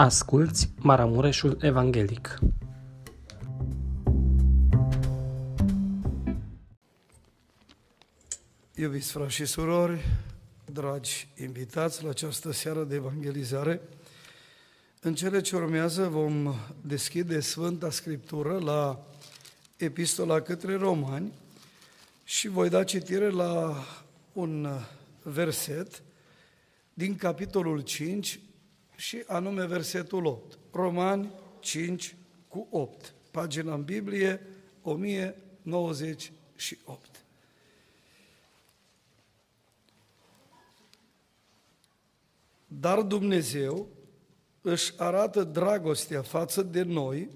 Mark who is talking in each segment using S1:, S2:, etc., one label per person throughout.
S1: Asculți Maramureșul Evanghelic.
S2: Iubiți frați și surori, dragi invitați la această seară de evangelizare, în cele ce urmează vom deschide Sfânta Scriptură la Epistola către Romani și voi da citire la un verset din capitolul 5 și anume versetul 8. Romani 5 cu 8. Pagina în Biblie 1098. Dar Dumnezeu își arată dragostea față de noi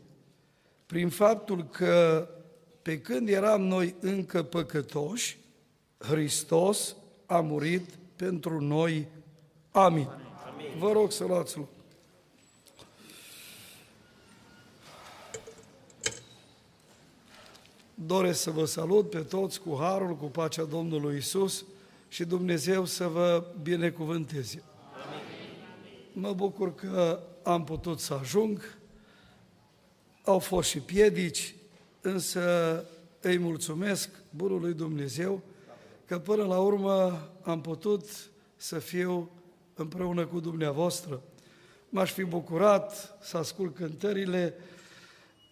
S2: prin faptul că pe când eram noi încă păcătoși, Hristos a murit pentru noi. Amin. Amin. Vă rog să luați loc. Doresc să vă salut pe toți cu harul, cu pacea Domnului Isus și Dumnezeu să vă binecuvânteze. Mă bucur că am putut să ajung. Au fost și piedici, însă îi mulțumesc Bunului Dumnezeu că până la urmă am putut să fiu împreună cu dumneavoastră. M-aș fi bucurat să ascult cântările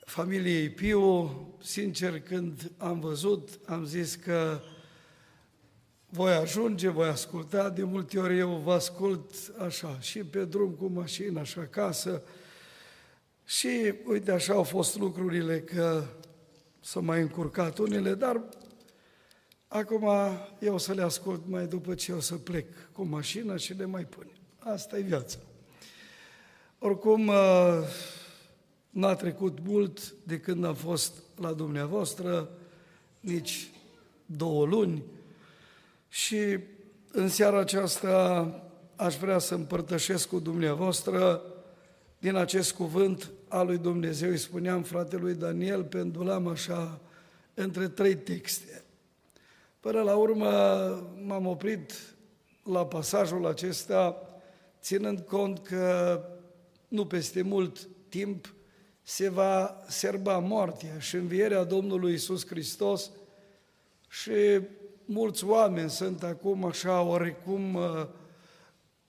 S2: familiei Piu. Sincer, când am văzut, am zis că voi ajunge, voi asculta, de multe ori eu vă ascult așa, și pe drum cu mașina și acasă. Și uite, așa au fost lucrurile că s-au mai încurcat unele, dar acum eu o să le ascult mai după ce o să plec cu mașina și le mai pun. Asta e viața. Oricum, uh, n-a trecut mult de când am fost la dumneavoastră, nici două luni, și în seara aceasta aș vrea să împărtășesc cu dumneavoastră din acest cuvânt al lui Dumnezeu. Îi spuneam fratelui Daniel, pendulam așa între trei texte. Până la urmă m-am oprit la pasajul acesta, ținând cont că nu peste mult timp se va serba moartea și învierea Domnului Isus Hristos și mulți oameni sunt acum așa oarecum uh,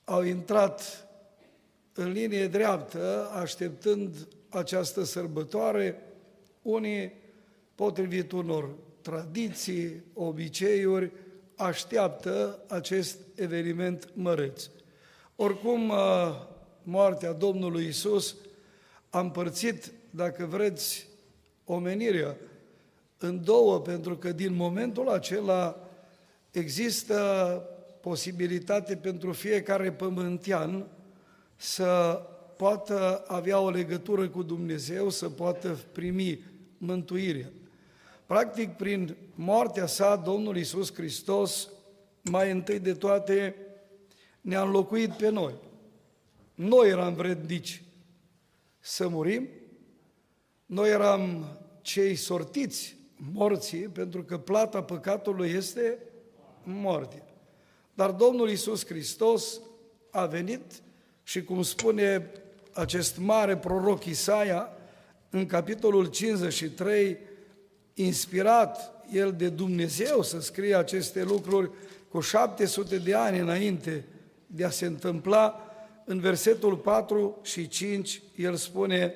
S2: au intrat în linie dreaptă, așteptând această sărbătoare, unii, potrivit unor tradiții, obiceiuri, așteaptă acest eveniment măreț. Oricum, uh, moartea Domnului Isus a împărțit, dacă vreți, omenirea în două, pentru că din momentul acela există posibilitate pentru fiecare pământean să poată avea o legătură cu Dumnezeu, să poată primi mântuirea. Practic, prin moartea sa, Domnul Iisus Hristos, mai întâi de toate, ne-a înlocuit pe noi. Noi eram vrednici să murim, noi eram cei sortiți morții, pentru că plata păcatului este moarte. Dar Domnul Iisus Hristos a venit și cum spune acest mare proroc Isaia, în capitolul 53, inspirat el de Dumnezeu să scrie aceste lucruri cu 700 de ani înainte de a se întâmpla, în versetul 4 și 5, el spune,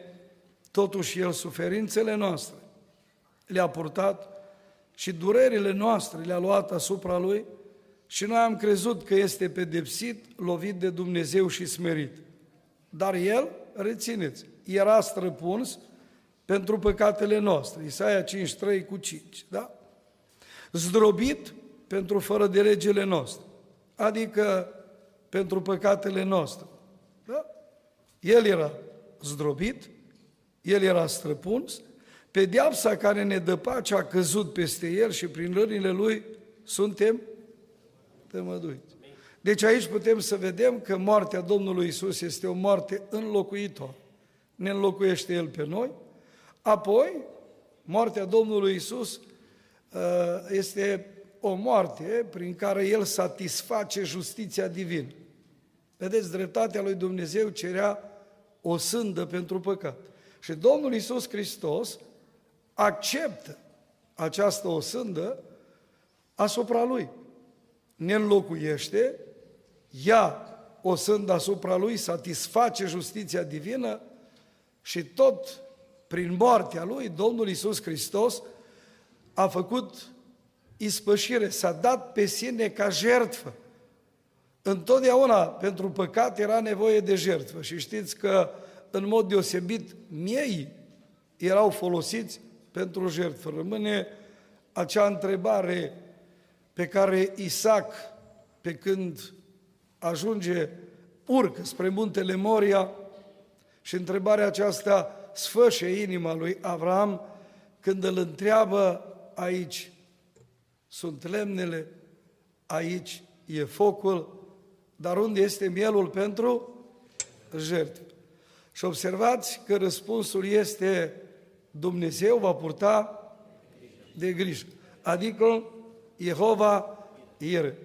S2: totuși el suferințele noastre le-a purtat și durerile noastre le-a luat asupra Lui și noi am crezut că este pedepsit, lovit de Dumnezeu și smerit. Dar El, rețineți, era străpuns pentru păcatele noastre. Isaia 53 cu 5, da? Zdrobit pentru fără de legele noastre, adică pentru păcatele noastre. Da? El era zdrobit, El era străpuns, Pedeapsa care ne dă pace a căzut peste el și prin rănile lui suntem tămăduiți. Deci aici putem să vedem că moartea Domnului Isus este o moarte înlocuitoare. Ne înlocuiește El pe noi. Apoi, moartea Domnului Isus uh, este o moarte prin care El satisface justiția divină. Vedeți, dreptatea lui Dumnezeu cerea o sândă pentru păcat. Și Domnul Isus Hristos acceptă această osândă asupra Lui. Ne înlocuiește, ia o sândă asupra Lui, satisface justiția divină și tot prin moartea Lui, Domnul Isus Hristos a făcut ispășire, s-a dat pe sine ca jertfă. Întotdeauna pentru păcat era nevoie de jertfă și știți că în mod deosebit miei erau folosiți pentru jertfă. Rămâne acea întrebare pe care Isaac, pe când ajunge, urcă spre muntele Moria și întrebarea aceasta sfășe inima lui Avram când îl întreabă aici sunt lemnele, aici e focul, dar unde este mielul pentru jertfă? Și observați că răspunsul este Dumnezeu va purta de grijă. Adică Jehova Ire.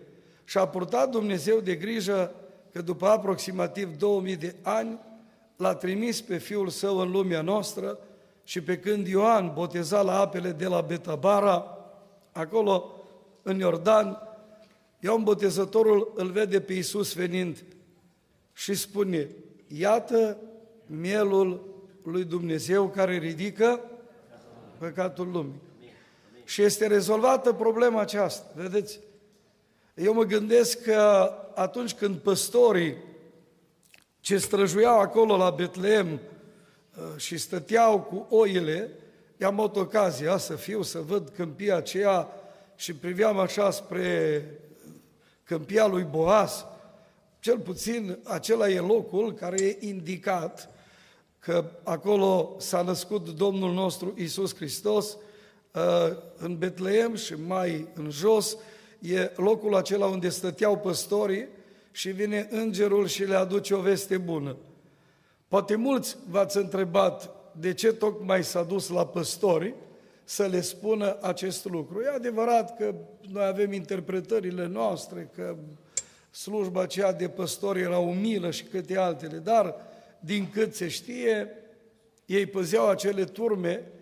S2: Și a purtat Dumnezeu de grijă că după aproximativ 2000 de ani l-a trimis pe Fiul Său în lumea noastră și pe când Ioan boteza la apele de la Betabara, acolo în Iordan, Ioan Botezătorul îl vede pe Iisus venind și spune, iată mielul lui Dumnezeu care ridică păcatul lumii. Și este rezolvată problema aceasta, vedeți? Eu mă gândesc că atunci când păstorii ce străjuiau acolo la Betleem uh, și stăteau cu oile, i-am avut ocazia să fiu, să văd câmpia aceea și priveam așa spre câmpia lui Boaz, cel puțin acela e locul care e indicat că acolo s-a născut Domnul nostru Isus Hristos, uh, în Betleem și mai în jos, e locul acela unde stăteau păstorii și vine îngerul și le aduce o veste bună. Poate mulți v-ați întrebat de ce tocmai s-a dus la păstori să le spună acest lucru. E adevărat că noi avem interpretările noastre, că slujba aceea de păstori era umilă și câte altele, dar din cât se știe, ei păzeau acele turme,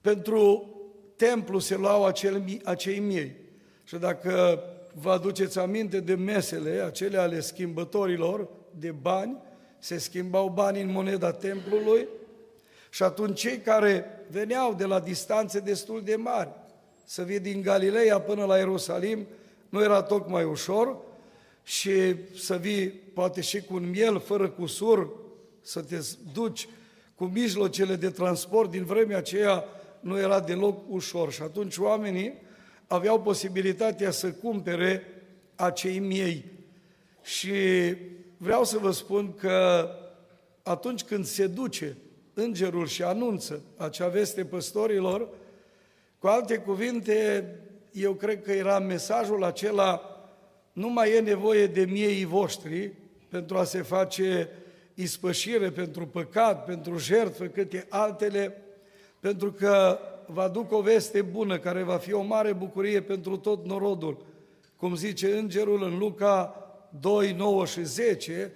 S2: pentru templu se luau acel, acei miei. Și dacă vă aduceți aminte de mesele, acele ale schimbătorilor de bani, se schimbau bani în moneda templului? Și atunci cei care veneau de la distanțe destul de mari, să vii din Galileea până la Ierusalim, nu era tocmai ușor? Și să vii poate și cu un miel fără cusur, să te duci cu mijlocele de transport din vremea aceea, nu era deloc ușor. Și atunci oamenii aveau posibilitatea să cumpere acei miei. Și vreau să vă spun că atunci când se duce îngerul și anunță acea veste păstorilor, cu alte cuvinte, eu cred că era mesajul acela, nu mai e nevoie de miei voștri pentru a se face ispășire pentru păcat, pentru jertfă, câte altele, pentru că vă aduc o veste bună care va fi o mare bucurie pentru tot norodul. Cum zice îngerul în Luca 2, 9 și 10,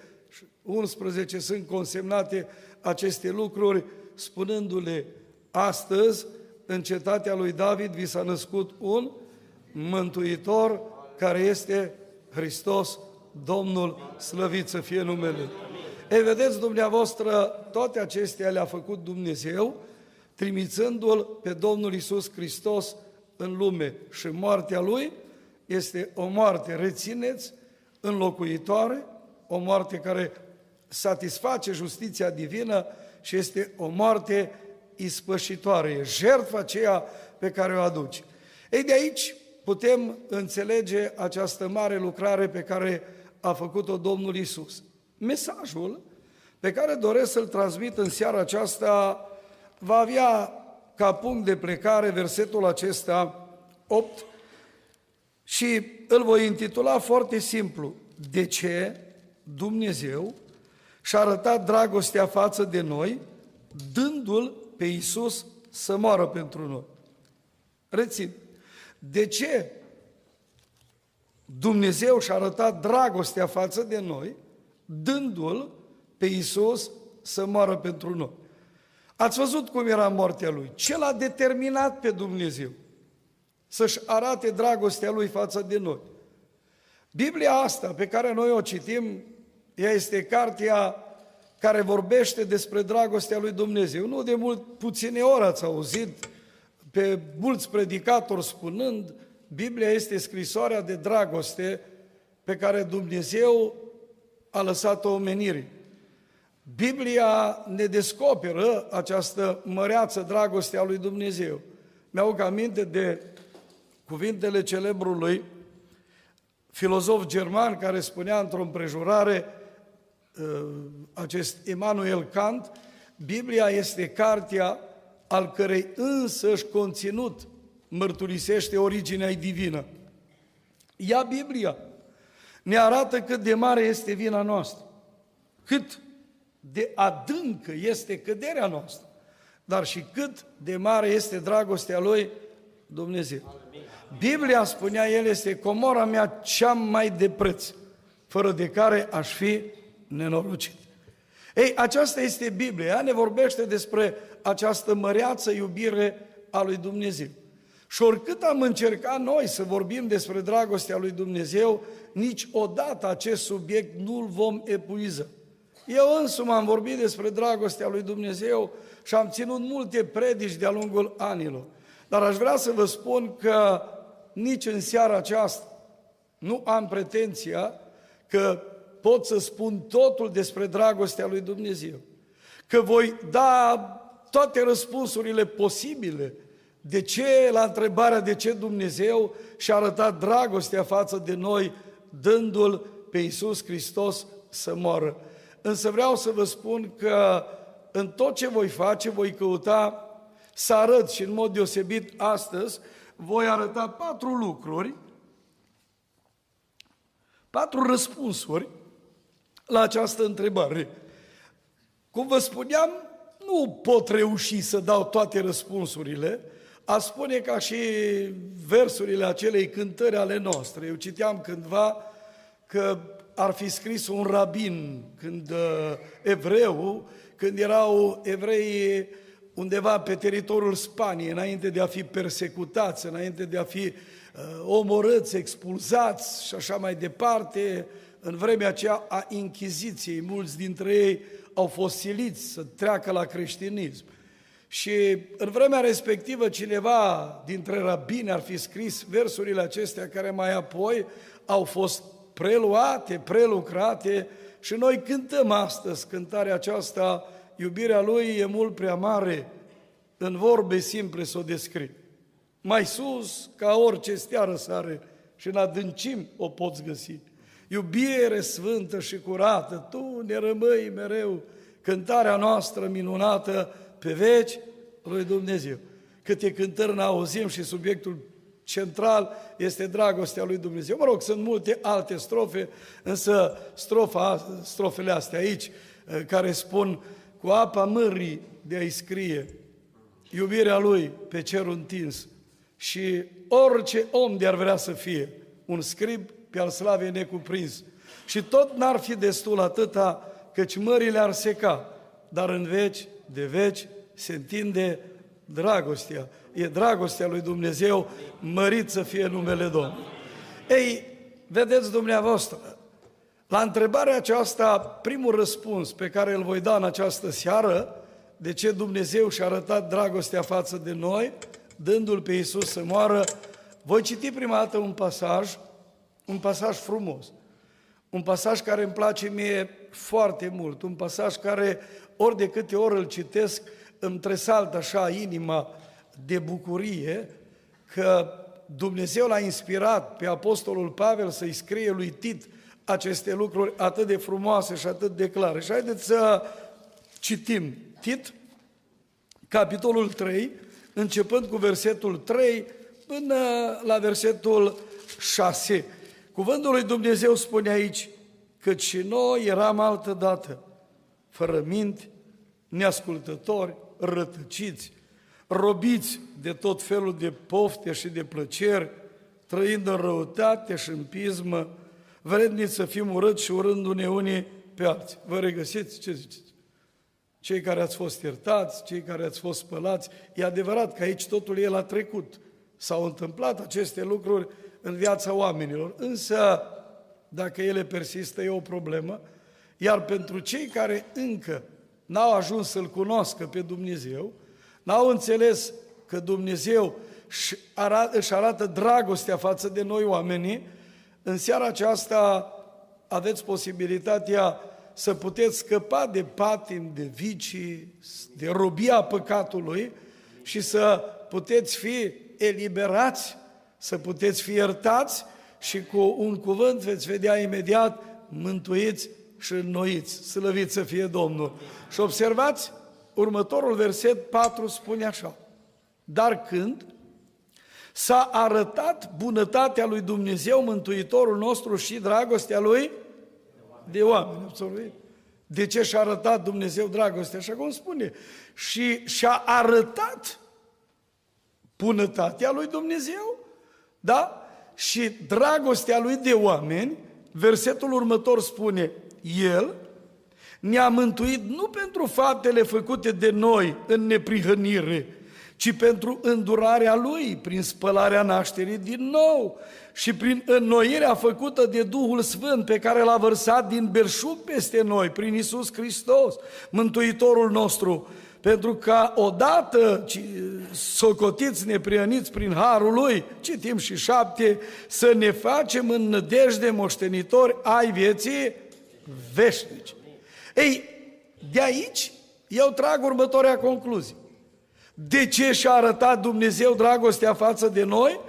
S2: 11 sunt consemnate aceste lucruri, spunându-le, astăzi, în cetatea lui David, vi s-a născut un mântuitor care este Hristos, Domnul, slăvit să fie numele. Ei, vedeți, dumneavoastră, toate acestea le-a făcut Dumnezeu, trimițându-L pe Domnul Isus Hristos în lume și moartea Lui este o moarte, rețineți, înlocuitoare, o moarte care satisface justiția divină și este o moarte ispășitoare, e jertfa aceea pe care o aduce. Ei, de aici putem înțelege această mare lucrare pe care a făcut-o Domnul Isus. Mesajul pe care doresc să-l transmit în seara aceasta va avea ca punct de plecare versetul acesta 8 și îl voi intitula foarte simplu. De ce Dumnezeu și-a arătat dragostea față de noi, dându-L pe Iisus să moară pentru noi. Rețin. De ce Dumnezeu și-a arătat dragostea față de noi, dându-L pe Iisus să moară pentru noi. Ați văzut cum era moartea lui. Ce l-a determinat pe Dumnezeu să-și arate dragostea lui față de noi. Biblia asta pe care noi o citim, ea este cartea care vorbește despre dragostea lui Dumnezeu. Nu de mult, puține ori ați auzit pe mulți predicatori spunând, Biblia este scrisoarea de dragoste pe care Dumnezeu a lăsat-o omenirii. Biblia ne descoperă această măreață dragoste a lui Dumnezeu. Mi-au aminte de cuvintele celebrului filozof german care spunea într-o împrejurare uh, acest Immanuel Kant, Biblia este cartea al cărei însăși conținut mărturisește originea divină. Ea, Biblia, ne arată cât de mare este vina noastră, cât de adâncă este căderea noastră, dar și cât de mare este dragostea Lui Dumnezeu. Biblia spunea, El este comora mea cea mai de preț, fără de care aș fi nenorocit. Ei, aceasta este Biblia, ea ne vorbește despre această măreață iubire a lui Dumnezeu. Și oricât am încercat noi să vorbim despre dragostea lui Dumnezeu, niciodată acest subiect nu-l vom epuiza. Eu însumi am vorbit despre dragostea lui Dumnezeu și am ținut multe predici de-a lungul anilor. Dar aș vrea să vă spun că nici în seara aceasta nu am pretenția că pot să spun totul despre dragostea lui Dumnezeu. Că voi da toate răspunsurile posibile de ce, la întrebarea de ce Dumnezeu și-a arătat dragostea față de noi, dându-L pe Iisus Hristos să moară. Însă vreau să vă spun că în tot ce voi face, voi căuta să arăt și în mod deosebit astăzi, voi arăta patru lucruri, patru răspunsuri la această întrebare. Cum vă spuneam, nu pot reuși să dau toate răspunsurile, a spune ca și versurile acelei cântări ale noastre. Eu citeam cândva că ar fi scris un rabin când uh, evreu, când erau evrei undeva pe teritoriul Spaniei, înainte de a fi persecutați, înainte de a fi uh, omorâți, expulzați și așa mai departe, în vremea aceea a Inchiziției, mulți dintre ei au fost siliți să treacă la creștinism. Și în vremea respectivă cineva dintre rabini ar fi scris versurile acestea care mai apoi au fost preluate, prelucrate și noi cântăm astăzi cântarea aceasta, iubirea Lui e mult prea mare, în vorbe simple să o descrie. Mai sus, ca orice steară sare și în adâncim o poți găsi. Iubire sfântă și curată, Tu ne rămâi mereu, cântarea noastră minunată pe veci lui Dumnezeu. Câte cântări ne auzim și subiectul central este dragostea lui Dumnezeu. Mă rog, sunt multe alte strofe, însă strofa, strofele astea aici, eh, care spun cu apa mării de a-i scrie iubirea lui pe cerul întins și orice om de-ar vrea să fie, un scrib pe al slavei necuprins. Și tot n-ar fi destul atâta, căci mările ar seca, dar în veci de veci se întinde dragostea. E dragostea lui Dumnezeu, mărit să fie numele Domnului. Ei, vedeți dumneavoastră, la întrebarea aceasta, primul răspuns pe care îl voi da în această seară, de ce Dumnezeu și-a arătat dragostea față de noi, dându-L pe Iisus să moară, voi citi prima dată un pasaj, un pasaj frumos, un pasaj care îmi place mie foarte mult, un pasaj care ori de câte ori îl citesc, îmi tresaltă așa inima de bucurie că Dumnezeu l-a inspirat pe Apostolul Pavel să-i scrie lui Tit aceste lucruri atât de frumoase și atât de clare. Și haideți să citim Tit, capitolul 3, începând cu versetul 3 până la versetul 6. Cuvântul lui Dumnezeu spune aici, că și noi eram altă dată, fără minte, neascultători, rătăciți, robiți de tot felul de pofte și de plăceri, trăind în răutate și în pismă, vredniți să fim urâți și urându-ne unii pe alții. Vă regăsiți? Ce ziceți? cei care ați fost iertați, cei care ați fost spălați. E adevărat că aici totul e la trecut. S-au întâmplat aceste lucruri în viața oamenilor, însă dacă ele persistă e o problemă, iar pentru cei care încă n-au ajuns să-L cunoască pe Dumnezeu, n-au înțeles că Dumnezeu își arată dragostea față de noi oamenii, în seara aceasta aveți posibilitatea să puteți scăpa de patim, de vicii, de robia păcatului și să puteți fi eliberați, să puteți fi iertați și cu un cuvânt veți vedea imediat mântuiți și înnoiți. Slăvit să fie Domnul. Și observați, următorul verset 4 spune așa. Dar când s-a arătat bunătatea lui Dumnezeu, Mântuitorul nostru și dragostea lui de oameni. Absolut. De ce și-a arătat Dumnezeu dragostea? Așa cum spune. Și și-a arătat bunătatea lui Dumnezeu, da? Și dragostea lui de oameni, versetul următor spune, El ne-a mântuit nu pentru faptele făcute de noi în neprihănire, ci pentru îndurarea Lui, prin spălarea nașterii din nou și prin înnoirea făcută de Duhul Sfânt pe care l-a vărsat din belșug peste noi, prin Isus Hristos, Mântuitorul nostru, pentru ca odată socotiți neprioniți prin Harul Lui, citim și șapte, să ne facem în nădejde moștenitori ai vieții veșnici. Ei, de aici eu trag următoarea concluzie. De ce și-a arătat Dumnezeu dragostea față de noi?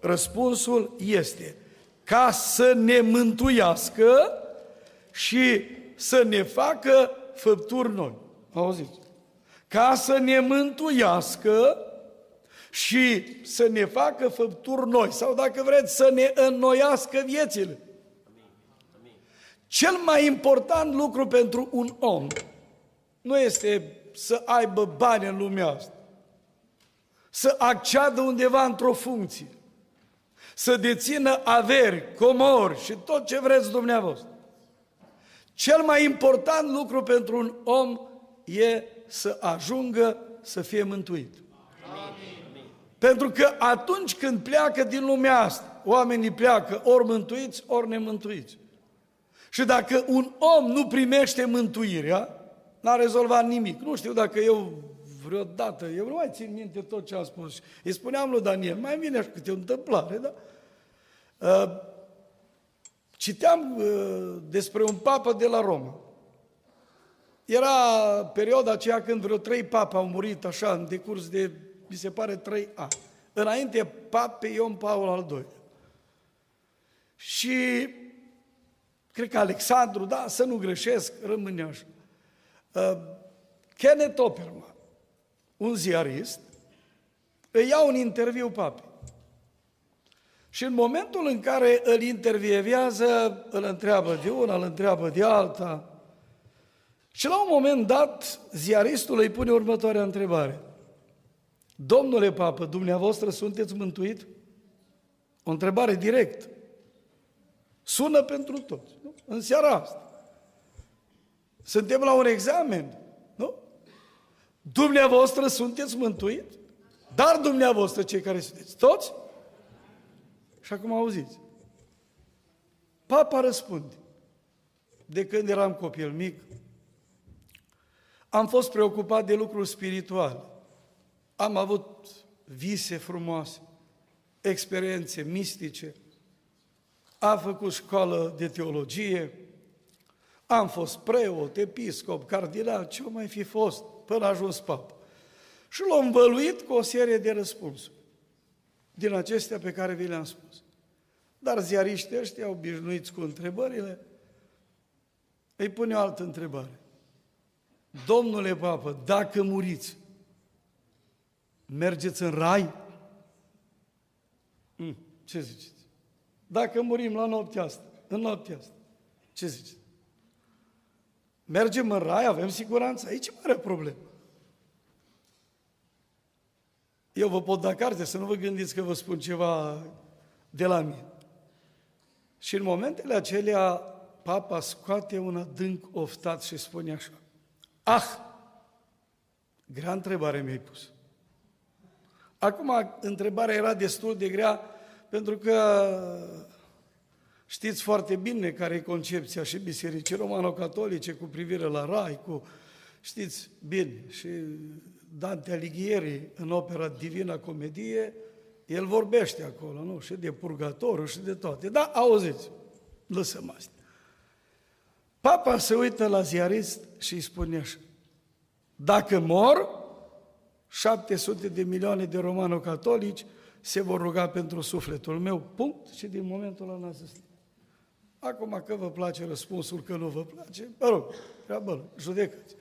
S2: Răspunsul este ca să ne mântuiască și să ne facă făpturi noi. Auziți? Ca să ne mântuiască și să ne facă făpturi noi, sau dacă vreți, să ne înnoiască viețile. Cel mai important lucru pentru un om nu este să aibă bani în lumea asta, să acceadă undeva într-o funcție, să dețină averi, comori și tot ce vreți dumneavoastră. Cel mai important lucru pentru un om e să ajungă să fie mântuit. Amin. Pentru că atunci când pleacă din lumea asta, oamenii pleacă ori mântuiți, ori nemântuiți. Și dacă un om nu primește mântuirea, n-a rezolvat nimic. Nu știu dacă eu vreodată, eu nu mai țin minte tot ce am spus. Îi spuneam lui Daniel, mai vine așa câte o întâmplare, da? Uh, citeam uh, despre un papă de la Roma. Era perioada aceea când vreo trei pape au murit așa în decurs de, mi se pare, trei ani. Înainte pape Ion Paul al II. Și cred că Alexandru, da, să nu greșesc, rămâne așa. Uh, Kenneth Opperman, un ziarist, îi ia un interviu pape. Și în momentul în care îl intervievează, îl întreabă de una, îl întreabă de alta. Și la un moment dat, ziaristul îi pune următoarea întrebare. Domnule papă, dumneavoastră sunteți mântuit? O întrebare direct. Sună pentru toți. Nu? În seara asta. Suntem la un examen. Nu? Dumneavoastră sunteți mântuit? Dar dumneavoastră cei care sunteți toți? Și acum auziți. Papa răspunde. De când eram copil mic, am fost preocupat de lucruri spirituale. Am avut vise frumoase, experiențe mistice, am făcut școală de teologie, am fost preot, episcop, cardinal, ce mai fi fost, până a ajuns papă. Și l-am învăluit cu o serie de răspunsuri din acestea pe care vi le-am spus. Dar ziariștii ăștia, obișnuiți cu întrebările, îi pune o altă întrebare. Domnule papă, dacă muriți, mergeți în rai? Mm, ce ziceți? Dacă murim la noaptea asta, în noaptea asta, ce ziceți? Mergem în rai, avem siguranță? Aici e mare problemă. Eu vă pot da carte, să nu vă gândiți că vă spun ceva de la mine. Și în momentele acelea, papa scoate un adânc oftat și spune așa, Ah, Grea întrebare mi-ai pus. Acum, întrebarea era destul de grea, pentru că știți foarte bine care e concepția și bisericii romano-catolice cu privire la rai, cu, știți bine, și Dante Alighieri în opera Divina Comedie, el vorbește acolo, nu? Și de purgatorul și de toate. Da, auziți, lăsăm asta. Papa se uită la ziarist și îi spune așa, dacă mor, 700 de milioane de romano-catolici se vor ruga pentru sufletul meu, punct, și din momentul ăla n-a zis. Acum că vă place răspunsul, că nu vă place, mă rog, treabă, judecați.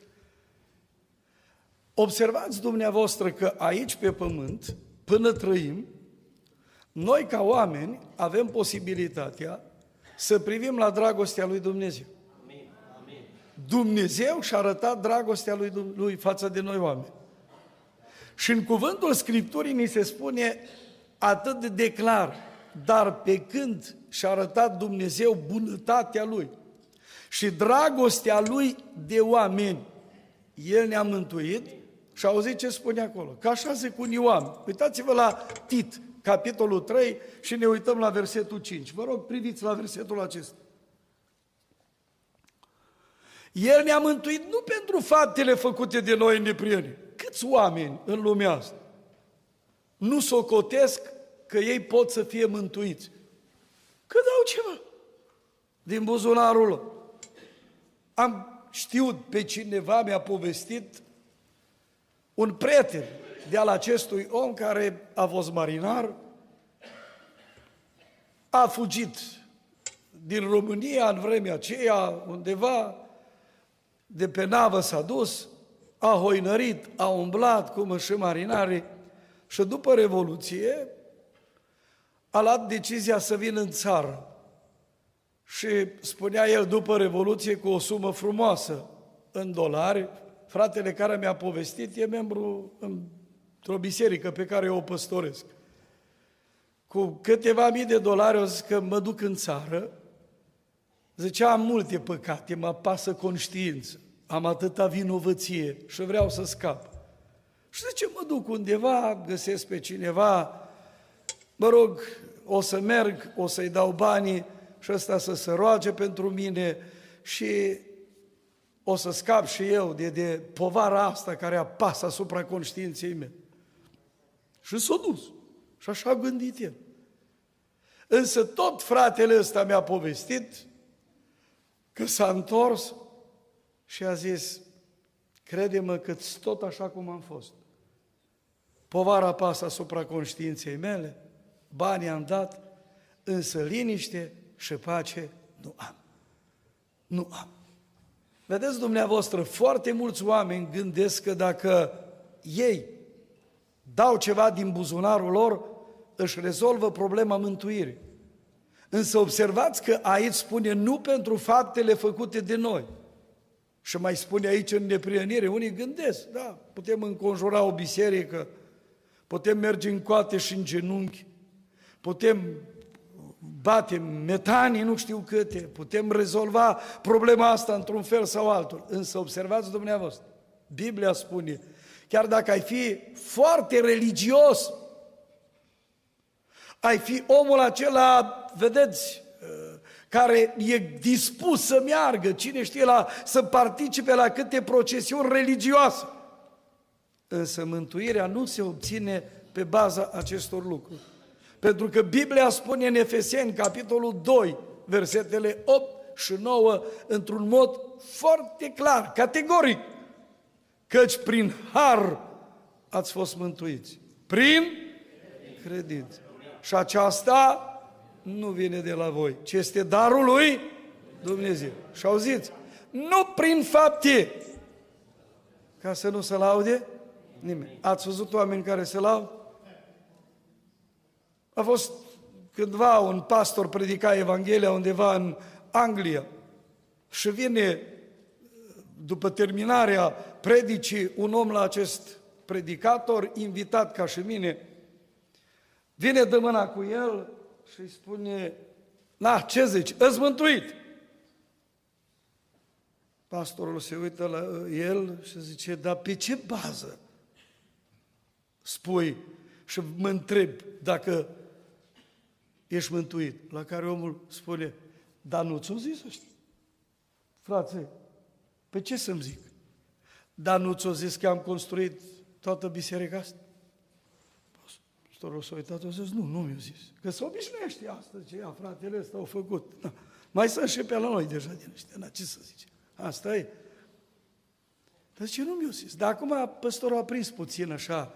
S2: Observați dumneavoastră că aici pe pământ, până trăim, noi ca oameni avem posibilitatea să privim la dragostea lui Dumnezeu. Dumnezeu și-a arătat dragostea lui, lui față de noi oameni. Și în cuvântul Scripturii ni se spune atât de clar, dar pe când și-a arătat Dumnezeu bunătatea Lui și dragostea Lui de oameni, El ne-a mântuit și auziți ce spune acolo, că așa se cu oameni. Uitați-vă la Tit, capitolul 3 și ne uităm la versetul 5. Vă rog, priviți la versetul acesta. El ne-a mântuit nu pentru faptele făcute de noi în neprienie. Câți oameni în lumea asta nu socotesc că ei pot să fie mântuiți? Că dau ceva din buzunarul lor. Am știut pe cineva, mi-a povestit un prieten de al acestui om care a fost marinar, a fugit din România în vremea aceea, undeva, de pe navă s-a dus, a hoinărit, a umblat cum și marinarii și după Revoluție a luat decizia să vină în țară. Și spunea el după Revoluție cu o sumă frumoasă în dolari, fratele care mi-a povestit e membru într-o biserică pe care eu o păstoresc. Cu câteva mii de dolari o zis că mă duc în țară, zicea am multe păcate, mă pasă conștiință, am atâta vinovăție și vreau să scap. Și zice, mă duc undeva, găsesc pe cineva, mă rog, o să merg, o să-i dau banii și ăsta să se roage pentru mine și o să scap și eu de, de povara asta care apasă asupra conștiinței mele. Și s-a dus. Și așa a gândit el. Însă tot fratele ăsta mi-a povestit că s-a întors și a zis, crede-mă că tot așa cum am fost. Povara pasă asupra conștiinței mele, banii am dat, însă liniște și pace nu am. Nu am. Vedeți dumneavoastră, foarte mulți oameni gândesc că dacă ei dau ceva din buzunarul lor, își rezolvă problema mântuirii. Însă observați că aici spune nu pentru faptele făcute de noi. Și mai spune aici în neprienire, unii gândesc, da, putem înconjura o biserică, putem merge în coate și în genunchi, putem bate metanii, nu știu câte, putem rezolva problema asta într-un fel sau altul. Însă observați dumneavoastră, Biblia spune, chiar dacă ai fi foarte religios, ai fi omul acela, vedeți, care e dispus să meargă, cine știe, la, să participe la câte procesiuni religioase. Însă mântuirea nu se obține pe baza acestor lucruri. Pentru că Biblia spune în Efeseni, capitolul 2, versetele 8 și 9, într-un mod foarte clar, categoric, căci prin har ați fost mântuiți. Prin credință. Și aceasta nu vine de la voi, ci este darul lui Dumnezeu. Și auziți, nu prin fapte, ca să nu se laude nimeni. Ați văzut oameni care se laudă? A fost cândva un pastor predica Evanghelia undeva în Anglia și vine după terminarea predicii un om la acest predicator, invitat ca și mine, vine de mâna cu el și îi spune, na, ce zici, îți mântuit. Pastorul se uită la el și zice, dar pe ce bază spui și mă întreb dacă ești mântuit? La care omul spune, dar nu ți-o zis ăștia. Frate, pe ce să-mi zic? Dar nu ți-o zis că am construit toată biserica asta? Pastorul s-a uitat, a zis, nu, nu mi-a zis. Că se obișnuiește asta, ce ia fratele ăsta au făcut. Na. Mai sunt și pe la noi deja din ăștia, na, ce să zice? Asta e. Dar ce nu mi-a zis? Dar acum păstorul a prins puțin așa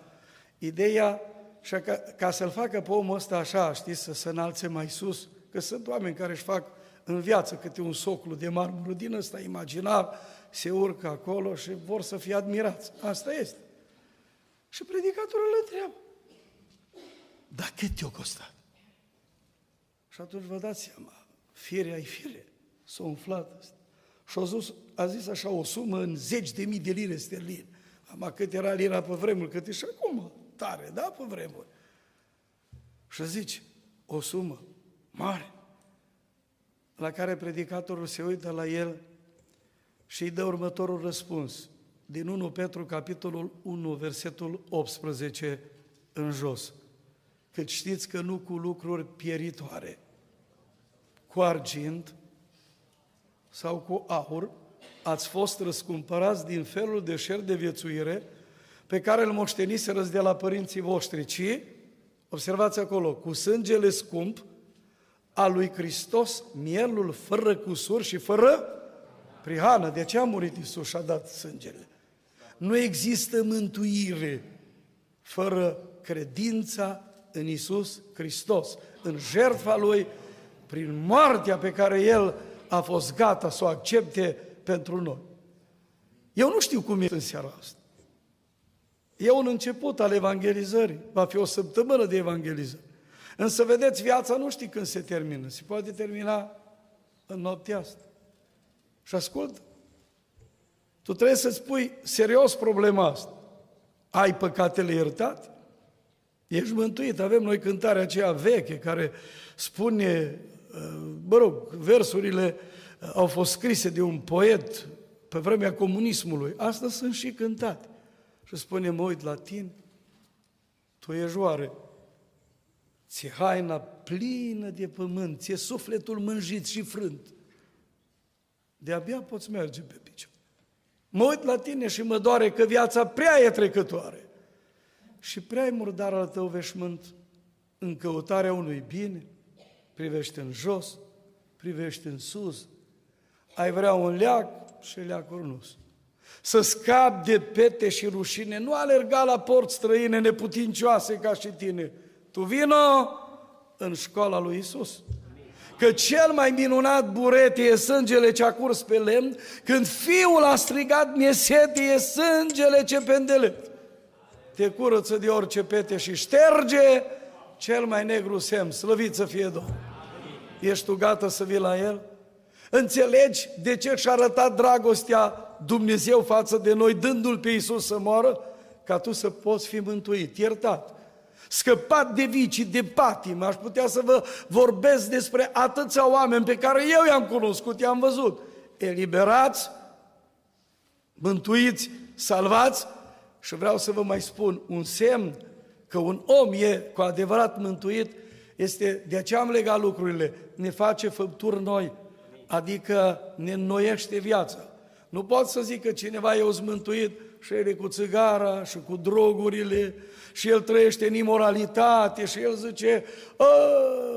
S2: ideea și ca, ca să-l facă pe omul ăsta așa, știți, să se înalțe mai sus, că sunt oameni care își fac în viață câte un soclu de marmură din ăsta imaginar, se urcă acolo și vor să fie admirați. Asta este. Și predicatorul îl întreabă. Dar cât te-a costat? Și atunci vă dați seama, firea e fire, s-a umflat asta. Și a zis, a zis așa o sumă în zeci de mii de lire sterline. Am cât era lira pe vremuri, cât e și acum tare, da, pe vremuri. Și zice, o sumă mare, la care predicatorul se uită la el și îi dă următorul răspuns, din 1 Petru, capitolul 1, versetul 18 în jos. Că știți că nu cu lucruri pieritoare, cu argint sau cu aur, ați fost răscumpărați din felul de șer de viețuire pe care îl moșteniserăți de la părinții voștri, ci, observați acolo, cu sângele scump al lui Hristos, mielul fără cusur și fără prihană. De ce a murit Isus și a dat sângele? Nu există mântuire fără credința în Isus Hristos, în jertfa Lui, prin moartea pe care El a fost gata să o accepte pentru noi. Eu nu știu cum e în seara asta. E un început al evangelizării. Va fi o săptămână de evangelizare. Însă, vedeți, viața nu știi când se termină. Se poate termina în noaptea asta. Și ascultă. Tu trebuie să-ți pui serios problema asta. Ai păcatele iertate? Ești mântuit. Avem noi cântarea aceea veche care spune, uh, mă rog, versurile uh, au fost scrise de un poet pe vremea comunismului. Astăzi sunt și cântate. Și spune, mă uit la tine, tu ești oare, ți haina plină de pământ, ți sufletul mânjit și frânt. De-abia poți merge pe picior. Mă uit la tine și mă doare că viața prea e trecătoare. Și prea e murdar al tău veșmânt în căutarea unui bine, privește în jos, privește în sus, ai vrea un leac și leacul nu să scap de pete și rușine, nu alerga la port străine neputincioase ca și tine. Tu vino în școala lui Isus. Că cel mai minunat burete e sângele ce a curs pe lemn, când fiul a strigat, mi sete, e sângele ce pendele. Te curăță de orice pete și șterge cel mai negru semn, slăvit să fie Domnul. Ești tu gata să vii la El? Înțelegi de ce și-a arătat dragostea Dumnezeu față de noi, dându-L pe Iisus să moară, ca tu să poți fi mântuit, iertat, scăpat de vicii, de patim. Aș putea să vă vorbesc despre atâția oameni pe care eu i-am cunoscut, i-am văzut. Eliberați, mântuiți, salvați și vreau să vă mai spun un semn că un om e cu adevărat mântuit, este, de aceea am legat lucrurile, ne face făpturi noi, adică ne înnoiește viața. Nu pot să zic că cineva e mântuit și el e cu țigara și cu drogurile și el trăiește în imoralitate și el zice,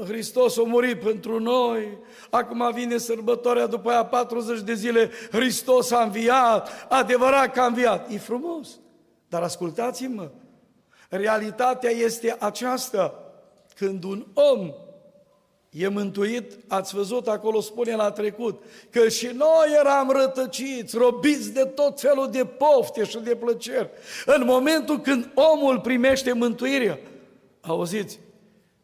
S2: Hristos a murit pentru noi, acum vine sărbătoarea după aia 40 de zile, Hristos a înviat, adevărat că a înviat. E frumos, dar ascultați-mă, realitatea este aceasta, când un om e mântuit, ați văzut acolo, spune la trecut, că și noi eram rătăciți, robiți de tot felul de pofte și de plăceri. În momentul când omul primește mântuirea, auziți,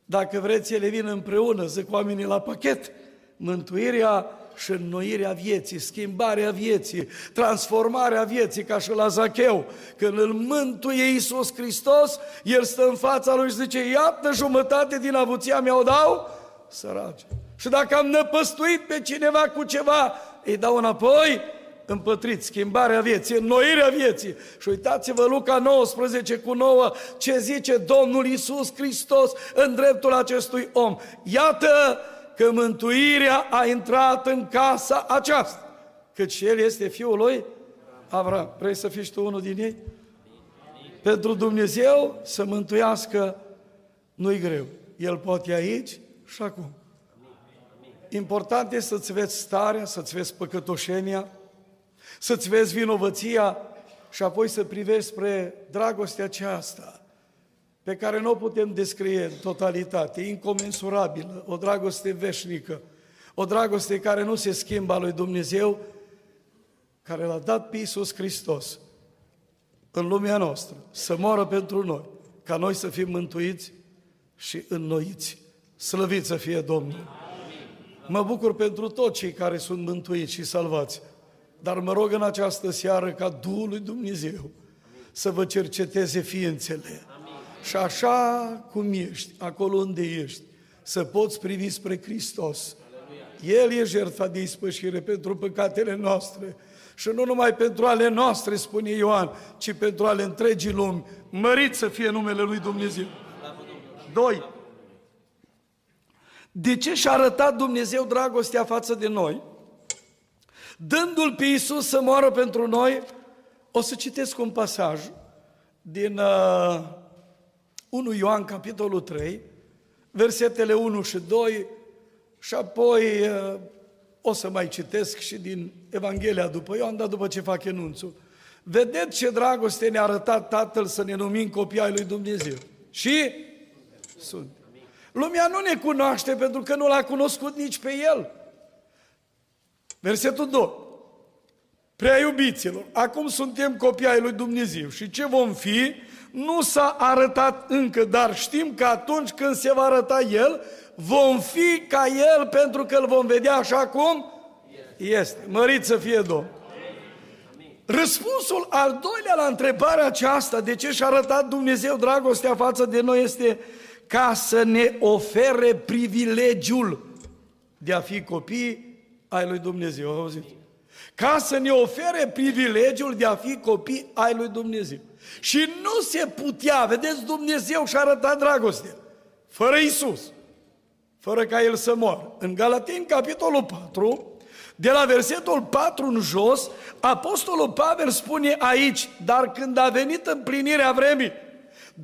S2: dacă vreți, ele vin împreună, zic oamenii la pachet, mântuirea și înnoirea vieții, schimbarea vieții, transformarea vieții, ca și la Zacheu. Când îl mântuie Iisus Hristos, El stă în fața lui și zice, iată jumătate din avuția mea o dau săraci. Și dacă am năpăstuit pe cineva cu ceva, îi dau înapoi împătriți, schimbarea vieții, înnoirea vieții. Și uitați-vă Luca 19 cu 9 ce zice Domnul Isus Hristos în dreptul acestui om. Iată că mântuirea a intrat în casa aceasta, căci el este fiul lui Avram. Vrei să fii tu unul din ei? Pentru Dumnezeu să mântuiască nu-i greu. El poate aici și acum. Important este să-ți vezi starea, să-ți vezi păcătoșenia, să-ți vezi vinovăția și apoi să privești spre dragostea aceasta pe care nu o putem descrie în totalitate, incomensurabilă, o dragoste veșnică, o dragoste care nu se schimbă a lui Dumnezeu, care l-a dat pe Iisus Hristos în lumea noastră, să moară pentru noi, ca noi să fim mântuiți și înnoiți. Slăvit să fie Domnul! Mă bucur pentru toți cei care sunt mântuiți și salvați, dar mă rog în această seară ca Duhul lui Dumnezeu să vă cerceteze ființele. Și așa cum ești, acolo unde ești, să poți privi spre Hristos. El e jertfa de ispășire pentru păcatele noastre și nu numai pentru ale noastre, spune Ioan, ci pentru ale întregii lumi. Mărit să fie numele lui Dumnezeu. Doi, de ce și-a arătat Dumnezeu dragostea față de noi? Dându-L pe Iisus să moară pentru noi, o să citesc un pasaj din uh, 1 Ioan, capitolul 3, versetele 1 și 2, și apoi uh, o să mai citesc și din Evanghelia după Ioan, dar după ce fac enunțul. Vedeți ce dragoste ne-a arătat Tatăl să ne numim copii ai lui Dumnezeu. Și sunt. Lumea nu ne cunoaște pentru că nu l-a cunoscut nici pe El. Versetul 2. Prea iubiților, acum suntem copii ai lui Dumnezeu și ce vom fi nu s-a arătat încă, dar știm că atunci când se va arăta El, vom fi ca El pentru că îl vom vedea așa cum este. Mărit să fie Domnul. Răspunsul al doilea la întrebarea aceasta, de ce și-a arătat Dumnezeu dragostea față de noi, este ca să ne ofere privilegiul de a fi copii ai lui Dumnezeu. Auziți? Ca să ne ofere privilegiul de a fi copii ai lui Dumnezeu. Și nu se putea, vedeți, Dumnezeu și-a arătat dragoste, fără Isus, fără ca El să moară. În Galateni, capitolul 4, de la versetul 4 în jos, Apostolul Pavel spune aici, dar când a venit împlinirea vremii,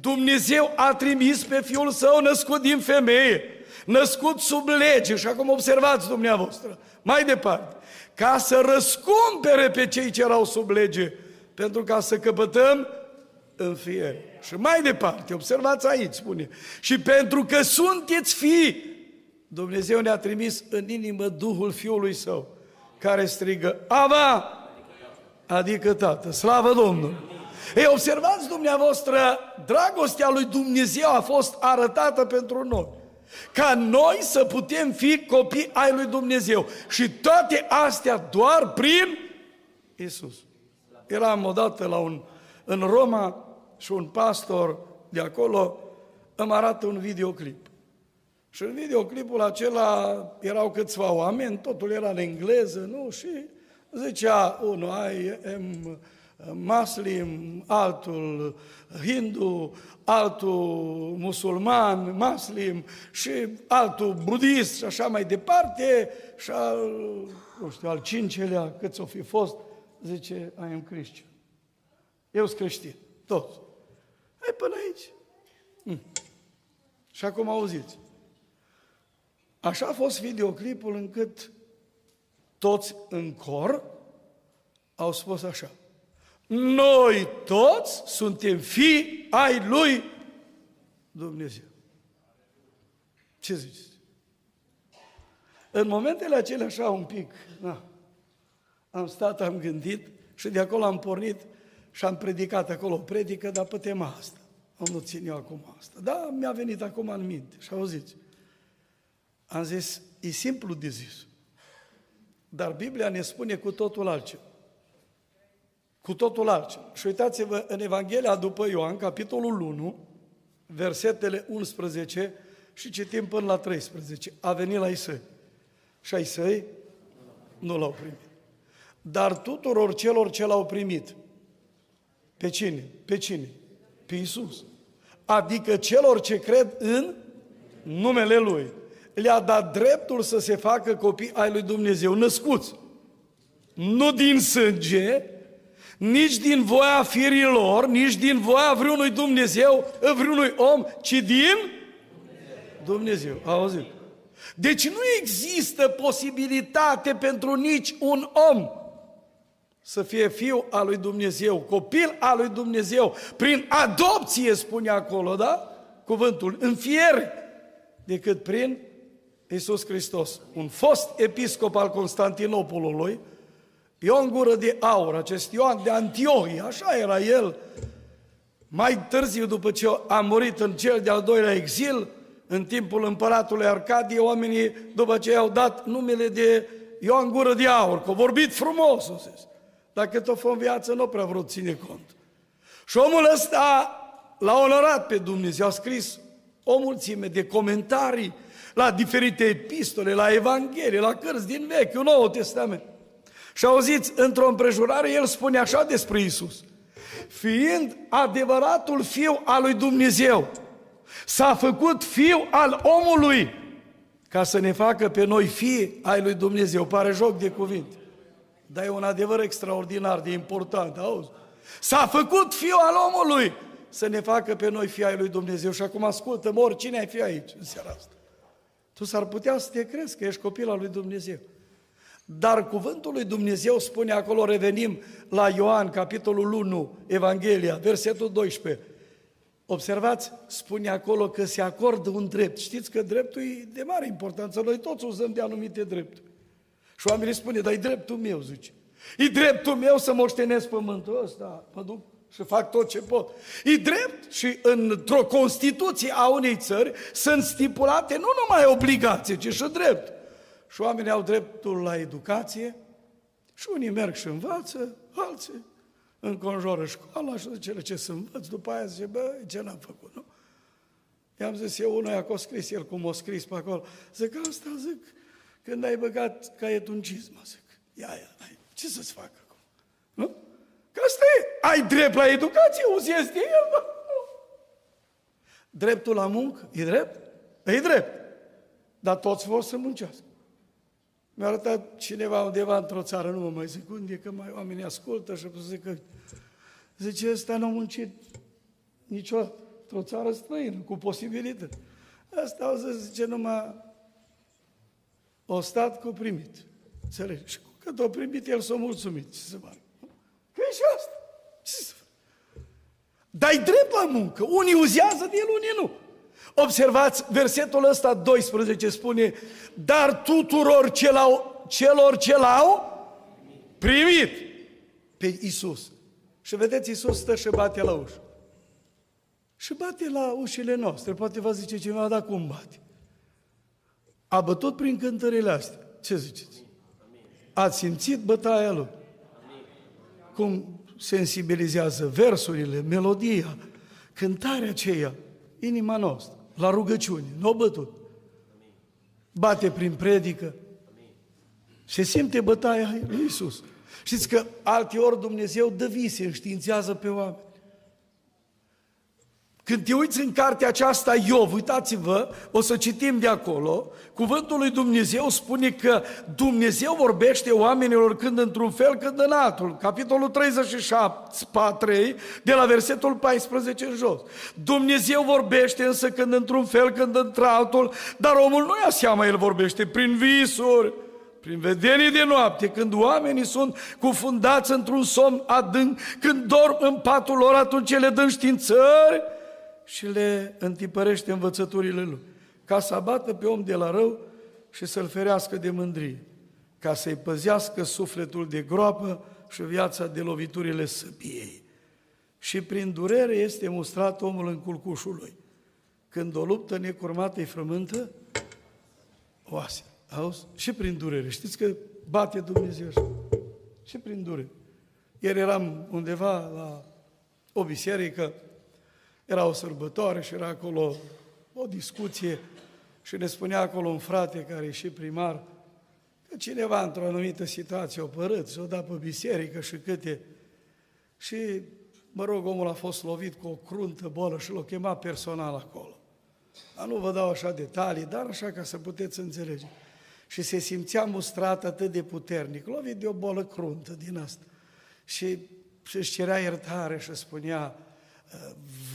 S2: Dumnezeu a trimis pe Fiul Său născut din femeie, născut sub lege, și acum observați dumneavoastră, mai departe, ca să răscumpere pe cei ce erau sub lege, pentru ca să căpătăm în fier. Și mai departe, observați aici, spune, și pentru că sunteți fii, Dumnezeu ne-a trimis în inimă Duhul Fiului Său, care strigă, Ava, adică Tată, slavă Domnului! Ei, observați dumneavoastră, dragostea lui Dumnezeu a fost arătată pentru noi. Ca noi să putem fi copii ai lui Dumnezeu. Și toate astea doar prin Isus. Eram odată la un, în Roma și un pastor de acolo îmi arată un videoclip. Și în videoclipul acela erau câțiva oameni, totul era în engleză, nu? Și zicea unul, I am maslim, altul hindu, altul musulman, maslim și altul budist și așa mai departe și al, nu știu, al cincelea, cât s-o fi fost, zice, I am Christian. Eu sunt creștin, toți. Hai până aici. Hm. Și acum auziți. Așa a fost videoclipul încât toți în cor au spus așa. Noi toți suntem fii ai lui Dumnezeu. Ce zici? În momentele acelea așa un pic, na, am stat, am gândit și de acolo am pornit și am predicat acolo o predică, dar pe tema asta. Am nu țin eu acum asta. Da, mi-a venit acum în minte și auziți. Am zis, e simplu de zis. Dar Biblia ne spune cu totul altceva cu totul altceva. Și uitați-vă în Evanghelia după Ioan, capitolul 1, versetele 11 și citim până la 13. A venit la Isai. Și ai săi nu l-au primit. dar tuturor celor ce l-au primit. Pe cine? Pe cine? Pe Iisus. Adică celor ce cred în numele Lui. Le-a dat dreptul să se facă copii ai lui Dumnezeu, născuți. Nu din sânge, nici din voia firilor, nici din voia vreunui Dumnezeu, vreunui om, ci din Dumnezeu. Auzit? Deci nu există posibilitate pentru nici un om să fie fiu al lui Dumnezeu, copil al lui Dumnezeu, prin adopție, spune acolo, da? Cuvântul, în fier, decât prin Iisus Hristos. Un fost episcop al Constantinopolului, Ion Gură de Aur, acest Ioan de Antiohia, așa era el, mai târziu, după ce a murit în cel de-al doilea exil, în timpul împăratului Arcadie, oamenii, după ce i-au dat numele de Ioan Gură de Aur, că a vorbit frumos, o zis. Dar cât o fă în viață, nu prea vrut ține cont. Și omul ăsta l-a onorat pe Dumnezeu, a scris o mulțime de comentarii la diferite epistole, la Evanghelie, la cărți din Vechiul Nou Testament. Și auziți, într-o împrejurare, el spune așa despre Isus. Fiind adevăratul fiu al lui Dumnezeu, s-a făcut fiu al omului ca să ne facă pe noi fii ai lui Dumnezeu. Pare joc de cuvinte. Dar e un adevăr extraordinar de important, auzi? S-a făcut fiu al omului să ne facă pe noi fii ai lui Dumnezeu. Și acum ascultă-mă, oricine ai fi aici în seara asta. Tu s-ar putea să te crezi că ești copil al lui Dumnezeu. Dar cuvântul lui Dumnezeu spune acolo, revenim la Ioan, capitolul 1, Evanghelia, versetul 12. Observați, spune acolo că se acordă un drept. Știți că dreptul e de mare importanță. Noi toți uzăm de anumite drepturi. Și oamenii spune, dar e dreptul meu, zice. E dreptul meu să moștenesc pământul ăsta, mă duc și fac tot ce pot. E drept și într-o Constituție a unei țări sunt stipulate nu numai obligații, ci și drept. Și oamenii au dreptul la educație și unii merg și învață, alții înconjoară școala și zice, ce să învăț, după aia zice, bă, ce n-am făcut, nu? I-am zis eu unul că a scris el cum a scris pe acolo. Zic, asta zic, când ai băgat caietul în cizmă, zic, ia, ia, ce să-ți fac acum? Nu? Că asta e, ai drept la educație, uziezi de el, mă. Dreptul la muncă, e drept? E drept. Dar toți vor să muncească. Mi-a arătat cineva undeva într-o țară, nu mă mai zic unde, că mai oamenii ascultă și zic că zice, ăsta nu a muncit niciodată într-o țară străină, cu posibilități. Asta au zis, zice, numai o stat cu primit. Înțelegi? Și cât o primit, el s-a mulțumit. Ce să facă? Că e și asta. Ce să facă? Dai drept la muncă. Unii uzează de el, unii nu. Observați, versetul ăsta 12 spune, dar tuturor celor ce l-au primit pe Isus. Și vedeți, Isus stă și bate la ușă. Și bate la ușile noastre. Poate vă zice cineva, dar cum bate? A bătut prin cântările astea. Ce ziceți? Ați simțit bătaia lui? Cum sensibilizează versurile, melodia, cântarea aceea, inima noastră la rugăciune, nu a bătut. Bate prin predică. Se simte bătaia lui Isus. Știți că ori Dumnezeu dă vise, înștiințează pe oameni. Când te uiți în cartea aceasta Iov, uitați-vă, o să citim de acolo, cuvântul lui Dumnezeu spune că Dumnezeu vorbește oamenilor când într-un fel, când în altul. Capitolul 37, de la versetul 14 în jos. Dumnezeu vorbește însă când într-un fel, când într-altul, dar omul nu ia seama, el vorbește prin visuri, prin vedenii de noapte, când oamenii sunt cufundați într-un somn adânc, când dorm în patul lor, atunci le dă științări, și le întipărește învățăturile lui, ca să abată pe om de la rău și să-l ferească de mândrie, ca să-i păzească sufletul de groapă și viața de loviturile săbiei. Și prin durere este mustrat omul în culcușul lui. Când o luptă necurmată îi frământă, oase. Auzi? Și prin durere. Știți că bate Dumnezeu așa. Și prin durere. Ieri eram undeva la o biserică era o sărbătoare și era acolo o discuție și ne spunea acolo un frate care e și primar, că cineva într-o anumită situație o părât, și-o dat pe biserică și câte. Și, mă rog, omul a fost lovit cu o cruntă bolă și l-a chemat personal acolo. Dar nu vă dau așa detalii, dar așa ca să puteți înțelege. Și se simțea mustrat atât de puternic, lovit de o bolă cruntă din asta. Și își cerea iertare și spunea,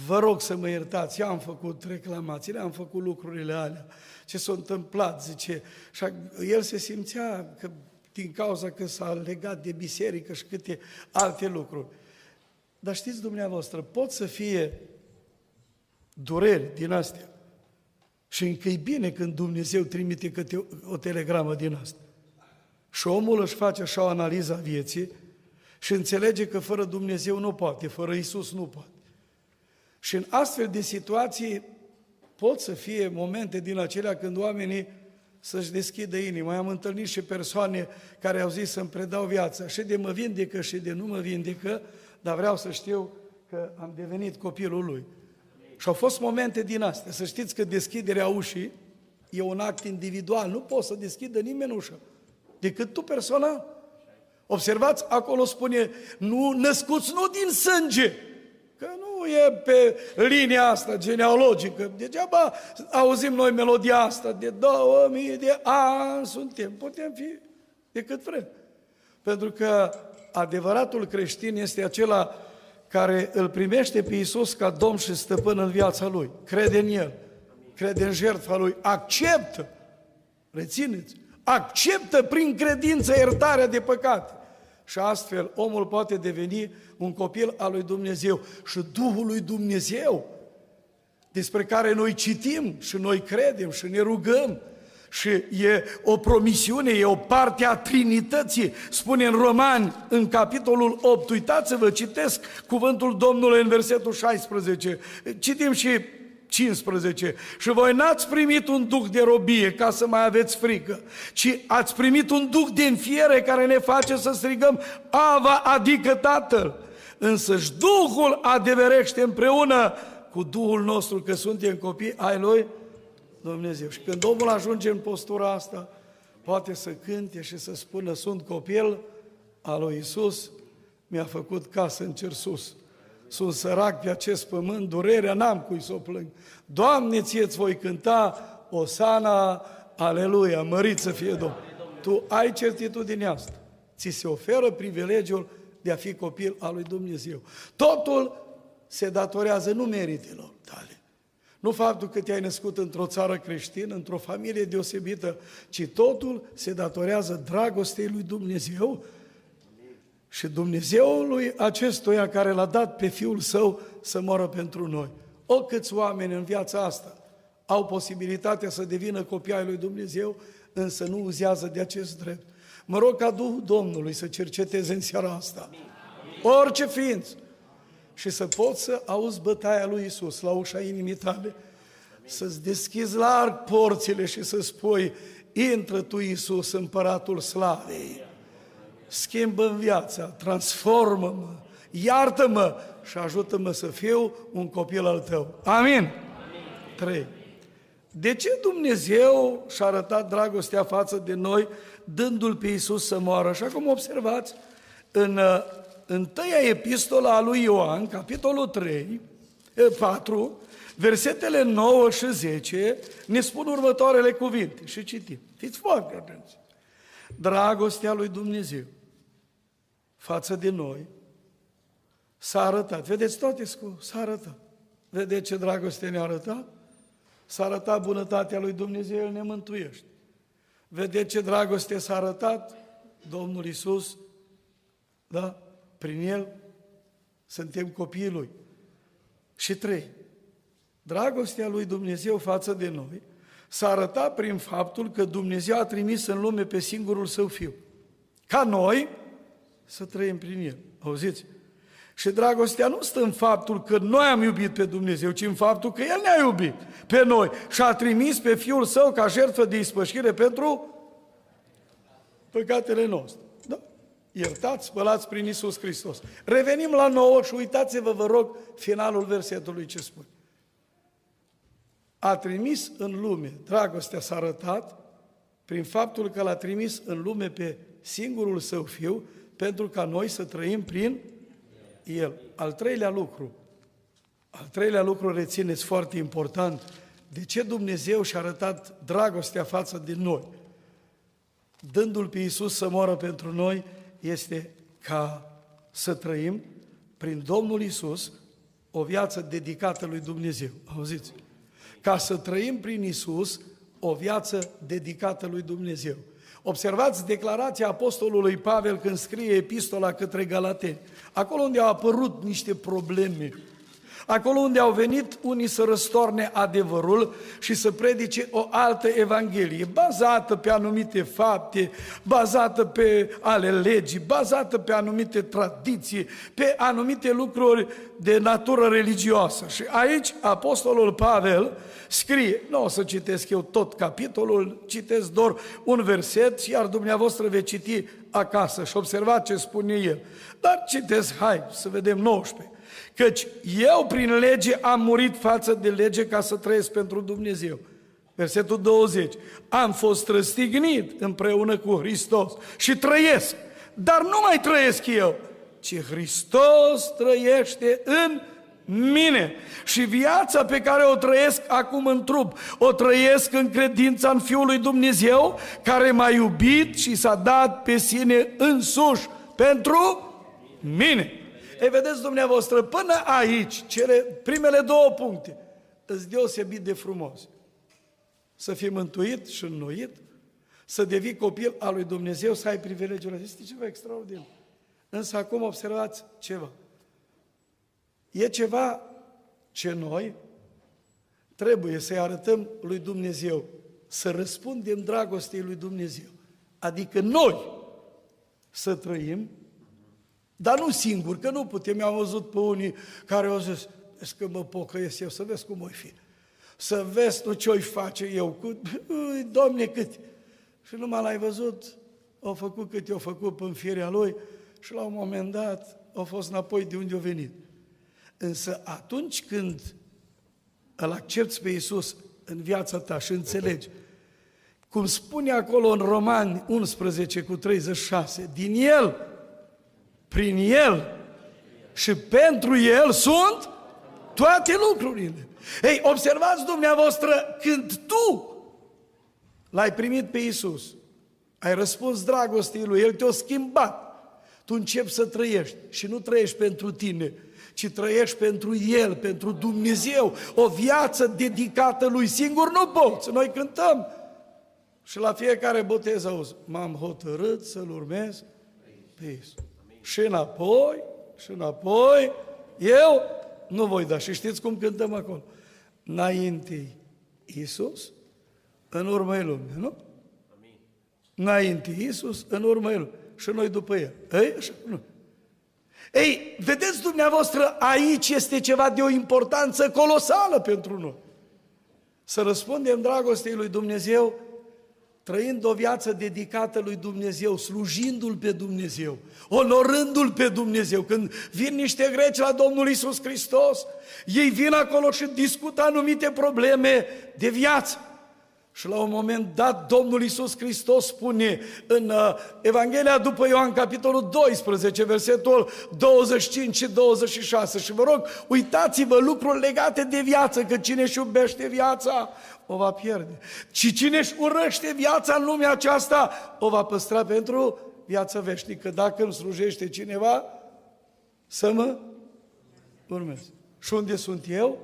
S2: vă rog să mă iertați, eu am făcut reclamații, am făcut lucrurile alea, ce s-a întâmplat, zice. Și el se simțea că din cauza că s-a legat de biserică și câte alte lucruri. Dar știți dumneavoastră, pot să fie dureri din astea. Și încă e bine când Dumnezeu trimite câte o telegramă din asta. Și omul își face așa o analiză a vieții și înțelege că fără Dumnezeu nu poate, fără Isus nu poate. Și în astfel de situații pot să fie momente din acelea când oamenii să-și deschidă inima. Am întâlnit și persoane care au zis să-mi predau viața și de mă vindecă și de nu mă vindecă, dar vreau să știu că am devenit copilul lui. Și au fost momente din astea. Să știți că deschiderea ușii e un act individual. Nu poți să deschidă nimeni ușa, decât tu personal. Observați, acolo spune, nu născuți nu din sânge, că nu e pe linia asta genealogică. Degeaba auzim noi melodia asta, de 2000 de ani suntem, putem fi decât vrem. Pentru că adevăratul creștin este acela care îl primește pe Iisus ca Domn și Stăpân în viața lui. Crede în El, crede în jertfa Lui, acceptă, rețineți, acceptă prin credință iertarea de păcate. Și astfel omul poate deveni un copil al lui Dumnezeu și Duhul lui Dumnezeu, despre care noi citim și noi credem și ne rugăm, și e o promisiune, e o parte a Trinității. Spune în Romani, în capitolul 8, uitați-vă, citesc cuvântul Domnului în versetul 16. Citim și 15. Și voi n-ați primit un duh de robie ca să mai aveți frică, ci ați primit un duh de înfiere care ne face să strigăm Ava, adică Tatăl. Însăși Duhul adeverește împreună cu Duhul nostru că suntem copii ai Lui Dumnezeu. Și când omul ajunge în postura asta, poate să cânte și să spună, sunt copil al lui Isus, mi-a făcut casă în cer sus. Sunt sărac pe acest pământ, durerea n-am cui să o plâng. Doamne, ție-ți voi cânta Osana, Aleluia, mărit să fie Domnul. Tu ai certitudinea asta. Ți se oferă privilegiul de a fi copil al lui Dumnezeu. Totul se datorează nu meritelor tale, nu faptul că te-ai născut într-o țară creștină, într-o familie deosebită, ci totul se datorează dragostei lui Dumnezeu și Dumnezeului acestuia care l-a dat pe Fiul Său să moară pentru noi. O câți oameni în viața asta au posibilitatea să devină copii ai lui Dumnezeu, însă nu uzează de acest drept. Mă rog ca Duhul Domnului să cerceteze în seara asta. Orice ființă, și să poți să auzi bătaia lui Isus la ușa inimii tale, să-ți deschizi larg porțile și să spui, intră tu, Iisus, împăratul slavei, schimbă în viața, transformă-mă, iartă-mă și ajută-mă să fiu un copil al tău. Amin? Amin. 3. De ce Dumnezeu și-a arătat dragostea față de noi, dându-L pe Iisus să moară? Așa cum observați în întâia epistola a lui Ioan, capitolul 3, 4, versetele 9 și 10, ne spun următoarele cuvinte și citim. Fiți foarte atenți. Dragostea lui Dumnezeu față de noi s-a arătat. Vedeți toate cu s-a arătat. Vedeți ce dragoste ne-a arătat? S-a arătat bunătatea lui Dumnezeu, El ne mântuiește. Vedeți ce dragoste s-a arătat? Domnul Isus, da? Prin El suntem copiii Lui. Și trei, dragostea lui Dumnezeu față de noi s-a arătat prin faptul că Dumnezeu a trimis în lume pe singurul Său Fiu. Ca noi să trăim prin El. Auziți? Și dragostea nu stă în faptul că noi am iubit pe Dumnezeu, ci în faptul că El ne-a iubit pe noi și a trimis pe Fiul Său ca jertfă de ispășire pentru păcatele noastre iertați, spălați prin Isus Hristos. Revenim la nouă și uitați-vă, vă rog, finalul versetului ce spune. A trimis în lume, dragostea s-a arătat prin faptul că l-a trimis în lume pe singurul său fiu, pentru ca noi să trăim prin el. Al treilea lucru, al treilea lucru rețineți foarte important, de ce Dumnezeu și-a arătat dragostea față de noi? Dându-L pe Iisus să moară pentru noi, este ca să trăim prin Domnul Iisus o viață dedicată lui Dumnezeu. Auziți? Ca să trăim prin Iisus o viață dedicată lui Dumnezeu. Observați declarația Apostolului Pavel când scrie epistola către Galateni. Acolo unde au apărut niște probleme, acolo unde au venit unii să răstorne adevărul și să predice o altă evanghelie, bazată pe anumite fapte, bazată pe ale legii, bazată pe anumite tradiții, pe anumite lucruri de natură religioasă. Și aici Apostolul Pavel scrie, nu o să citesc eu tot capitolul, citesc doar un verset, iar dumneavoastră veți citi acasă și observați ce spune el. Dar citesc, hai să vedem 19. Căci eu prin lege am murit față de lege ca să trăiesc pentru Dumnezeu. Versetul 20. Am fost răstignit împreună cu Hristos și trăiesc. Dar nu mai trăiesc eu, ci Hristos trăiește în mine. Și viața pe care o trăiesc acum în trup, o trăiesc în credința în Fiul lui Dumnezeu, care m-a iubit și s-a dat pe sine însuși pentru mine. Ei, vedeți dumneavoastră, până aici, cele primele două puncte, îți deosebit de frumos. Să fii mântuit și înnoit, să devii copil al lui Dumnezeu, să ai privilegiul ăsta. Este ceva extraordinar. Însă acum observați ceva. E ceva ce noi trebuie să-i arătăm lui Dumnezeu, să răspundem dragostei lui Dumnezeu. Adică noi să trăim dar nu singur, că nu putem. Eu am văzut pe unii care au zis, vezi că mă pocăiesc eu, să vezi cum voi fi. Să vezi tu ce-o face eu cu, ui, Doamne, cât. Și numai l-ai văzut, au făcut cât i-au făcut în firea lui și la un moment dat au fost înapoi de unde au venit. Însă atunci când îl accepti pe Iisus în viața ta și înțelegi, cum spune acolo în Romani 11 cu 36, din El prin El și pentru El sunt toate lucrurile. Ei, observați dumneavoastră, când tu l-ai primit pe Iisus, ai răspuns dragostei Lui, El te-a schimbat, tu începi să trăiești și nu trăiești pentru tine, ci trăiești pentru El, pentru Dumnezeu, o viață dedicată Lui. Singur nu poți. Noi cântăm. Și la fiecare botez auzi, m-am hotărât să-L urmez pe Iisus și înapoi, și înapoi, eu nu voi da. Și știți cum cântăm acolo? Înainte Iisus, în urmă e lume, nu? Amin. Înainte Iisus, în urmă e lume. Și noi după el. Ei, așa, nu. Ei, vedeți dumneavoastră, aici este ceva de o importanță colosală pentru noi. Să răspundem dragostei lui Dumnezeu trăind o viață dedicată lui Dumnezeu, slujindu-L pe Dumnezeu, onorându-L pe Dumnezeu. Când vin niște greci la Domnul Isus Hristos, ei vin acolo și discută anumite probleme de viață. Și la un moment dat, Domnul Isus Hristos spune în uh, Evanghelia după Ioan, capitolul 12, versetul 25 și 26. Și vă rog, uitați-vă lucruri legate de viață, că cine își iubește viața, o va pierde. Și cine își urăște viața în lumea aceasta, o va păstra pentru viața veșnică. Dacă îmi slujește cineva, să mă urmez. Și unde sunt eu,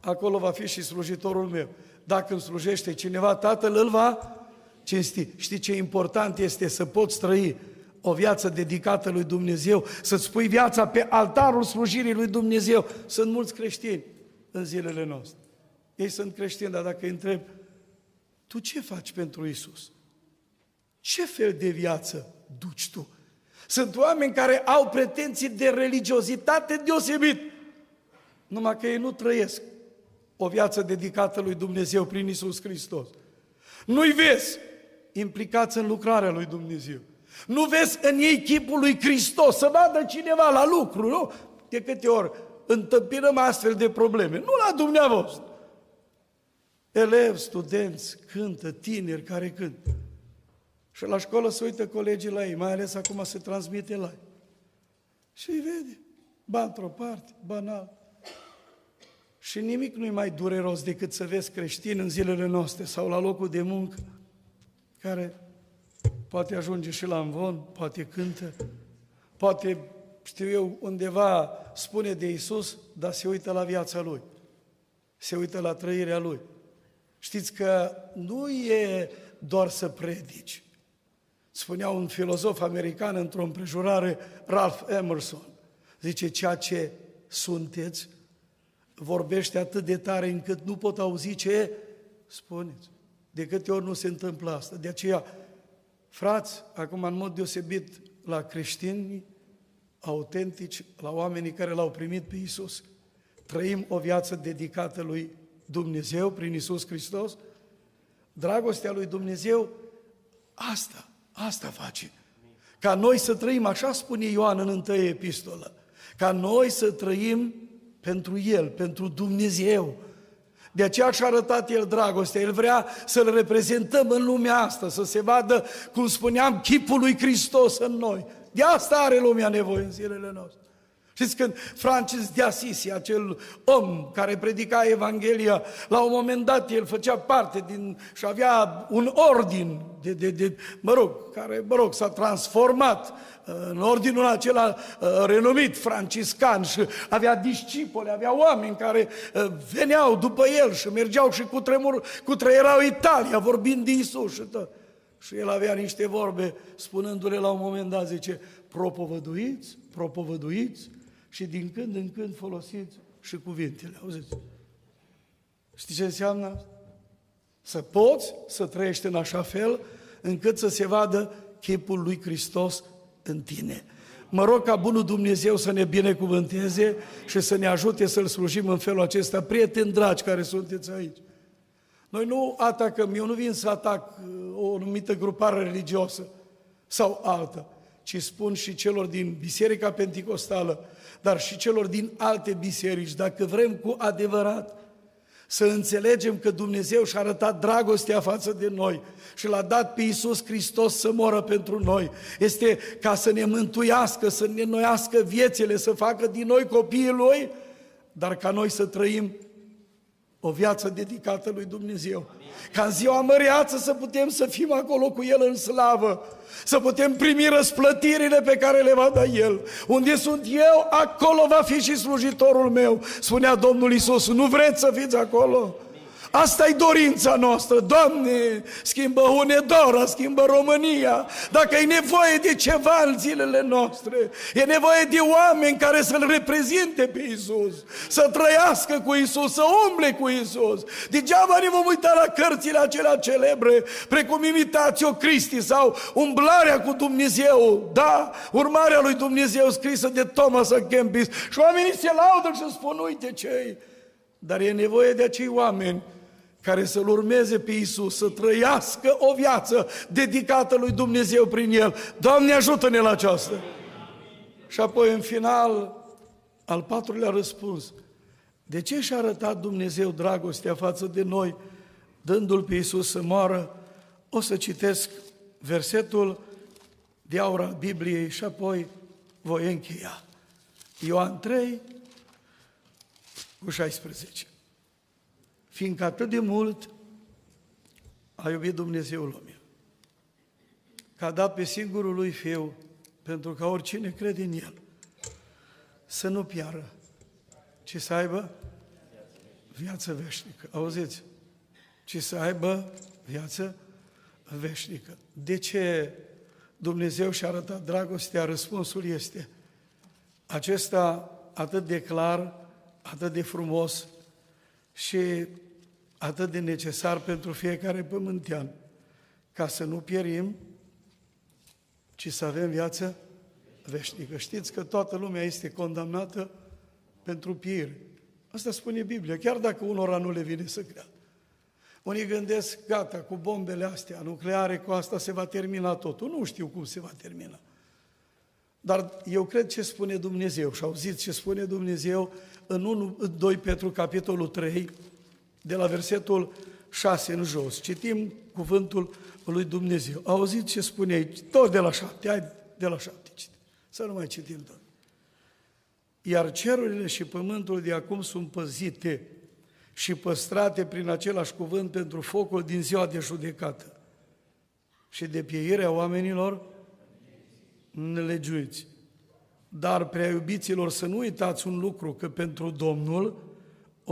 S2: acolo va fi și slujitorul meu. Dacă îmi slujește cineva, Tatăl îl va cinsti. Știi ce important este să poți trăi o viață dedicată lui Dumnezeu, să-ți pui viața pe altarul slujirii lui Dumnezeu. Sunt mulți creștini în zilele noastre. Ei sunt creștini, dar dacă îi întreb, tu ce faci pentru Isus? Ce fel de viață duci tu? Sunt oameni care au pretenții de religiozitate deosebit, numai că ei nu trăiesc o viață dedicată lui Dumnezeu prin Isus Hristos. Nu-i vezi implicați în lucrarea lui Dumnezeu. Nu vezi în ei chipul lui Hristos, să vadă cineva la lucru, nu? De câte ori întâmpinăm astfel de probleme, nu la dumneavoastră. Elevi, studenți, cântă, tineri care cântă. Și la școală se uită colegii la ei, mai ales acum se transmite la ei. Și îi vede, ba într-o parte, ba în altă. Și nimic nu-i mai dureros decât să vezi creștini în zilele noastre sau la locul de muncă, care poate ajunge și la învon, poate cântă, poate, știu eu, undeva spune de Isus, dar se uită la viața lui, se uită la trăirea lui. Știți că nu e doar să predici. Spunea un filozof american într-o împrejurare, Ralph Emerson, zice, ceea ce sunteți vorbește atât de tare încât nu pot auzi ce spuneți. De câte ori nu se întâmplă asta. De aceea, frați, acum în mod deosebit la creștini autentici, la oamenii care l-au primit pe Isus, trăim o viață dedicată lui Dumnezeu prin Isus Hristos, dragostea lui Dumnezeu, asta, asta face. Ca noi să trăim, așa spune Ioan în întâi epistolă, ca noi să trăim pentru El, pentru Dumnezeu. De aceea și-a arătat El dragostea. El vrea să-L reprezentăm în lumea asta, să se vadă, cum spuneam, chipul lui Hristos în noi. De asta are lumea nevoie în zilele noastre. Știți când Francis de Assisi, acel om care predica Evanghelia, la un moment dat el făcea parte din, și avea un ordin, de, de, de, mă rog, care, mă rog, s-a transformat uh, în ordinul acela uh, renumit franciscan și avea discipole, avea oameni care uh, veneau după el și mergeau și cu, tremur, cu trăierau Italia vorbind de Isus și tot. Și el avea niște vorbe spunându-le la un moment dat, zice, propovăduiți, propovăduiți, și din când în când folosiți și cuvintele. Auziți? Știți ce înseamnă asta? Să poți să trăiești în așa fel încât să se vadă chipul lui Hristos în tine. Mă rog ca Bunul Dumnezeu să ne binecuvânteze și să ne ajute să-L slujim în felul acesta. Prieteni dragi care sunteți aici, noi nu atacăm, eu nu vin să atac uh, o anumită grupare religiosă sau alta, ci spun și celor din Biserica Pentecostală, dar și celor din alte biserici, dacă vrem cu adevărat să înțelegem că Dumnezeu și-a arătat dragostea față de noi și l-a dat pe Iisus Hristos să moră pentru noi. Este ca să ne mântuiască, să ne noiască viețile, să facă din noi copiii Lui, dar ca noi să trăim o viață dedicată lui Dumnezeu. Ca în ziua măreață să putem să fim acolo cu El în slavă, să putem primi răsplătirile pe care le va da El. Unde sunt eu, acolo va fi și slujitorul meu, spunea Domnul Isus. Nu vreți să fiți acolo? Asta e dorința noastră. Doamne, schimbă Unedora, schimbă România. Dacă e nevoie de ceva în zilele noastre, e nevoie de oameni care să-L reprezinte pe Isus, să trăiască cu Isus, să umble cu Isus. Degeaba ne vom uita la cărțile acelea celebre, precum Imitatio Cristi sau Umblarea cu Dumnezeu, da, urmarea lui Dumnezeu scrisă de Thomas A. Kempis. Și oamenii se laudă și spun, uite ce Dar e nevoie de acei oameni care să-L urmeze pe Isus, să trăiască o viață dedicată lui Dumnezeu prin El. Doamne, ajută-ne la aceasta! Și apoi, în final, al patrulea răspuns. De ce și-a arătat Dumnezeu dragostea față de noi, dându-L pe Isus să moară? O să citesc versetul de aur al Bibliei și apoi voi încheia. Ioan 3, cu 16 fiindcă atât de mult a iubit Dumnezeu lumea, că a dat pe singurul lui Fiu, pentru ca oricine crede în El, să nu piară, ci să aibă viață veșnică. Auziți? Ci să aibă viață veșnică. De ce Dumnezeu și-a arătat dragostea? Răspunsul este acesta atât de clar, atât de frumos și atât de necesar pentru fiecare pământean, ca să nu pierim, ci să avem viață veșnică. Știți că toată lumea este condamnată pentru piere. Asta spune Biblia, chiar dacă unora nu le vine să creadă. Unii gândesc, gata, cu bombele astea nucleare, cu asta se va termina totul. Nu știu cum se va termina. Dar eu cred ce spune Dumnezeu și auziți ce spune Dumnezeu în 1, 2 Petru, capitolul 3, de la versetul 6 în jos. Citim cuvântul lui Dumnezeu. Auziți ce spune aici? Tot de la 7, hai de la 7 citim. Să nu mai citim tot. Iar cerurile și pământul de acum sunt păzite și păstrate prin același cuvânt pentru focul din ziua de judecată și de pieirea oamenilor nelegiuiți. Dar, prea iubiților, să nu uitați un lucru, că pentru Domnul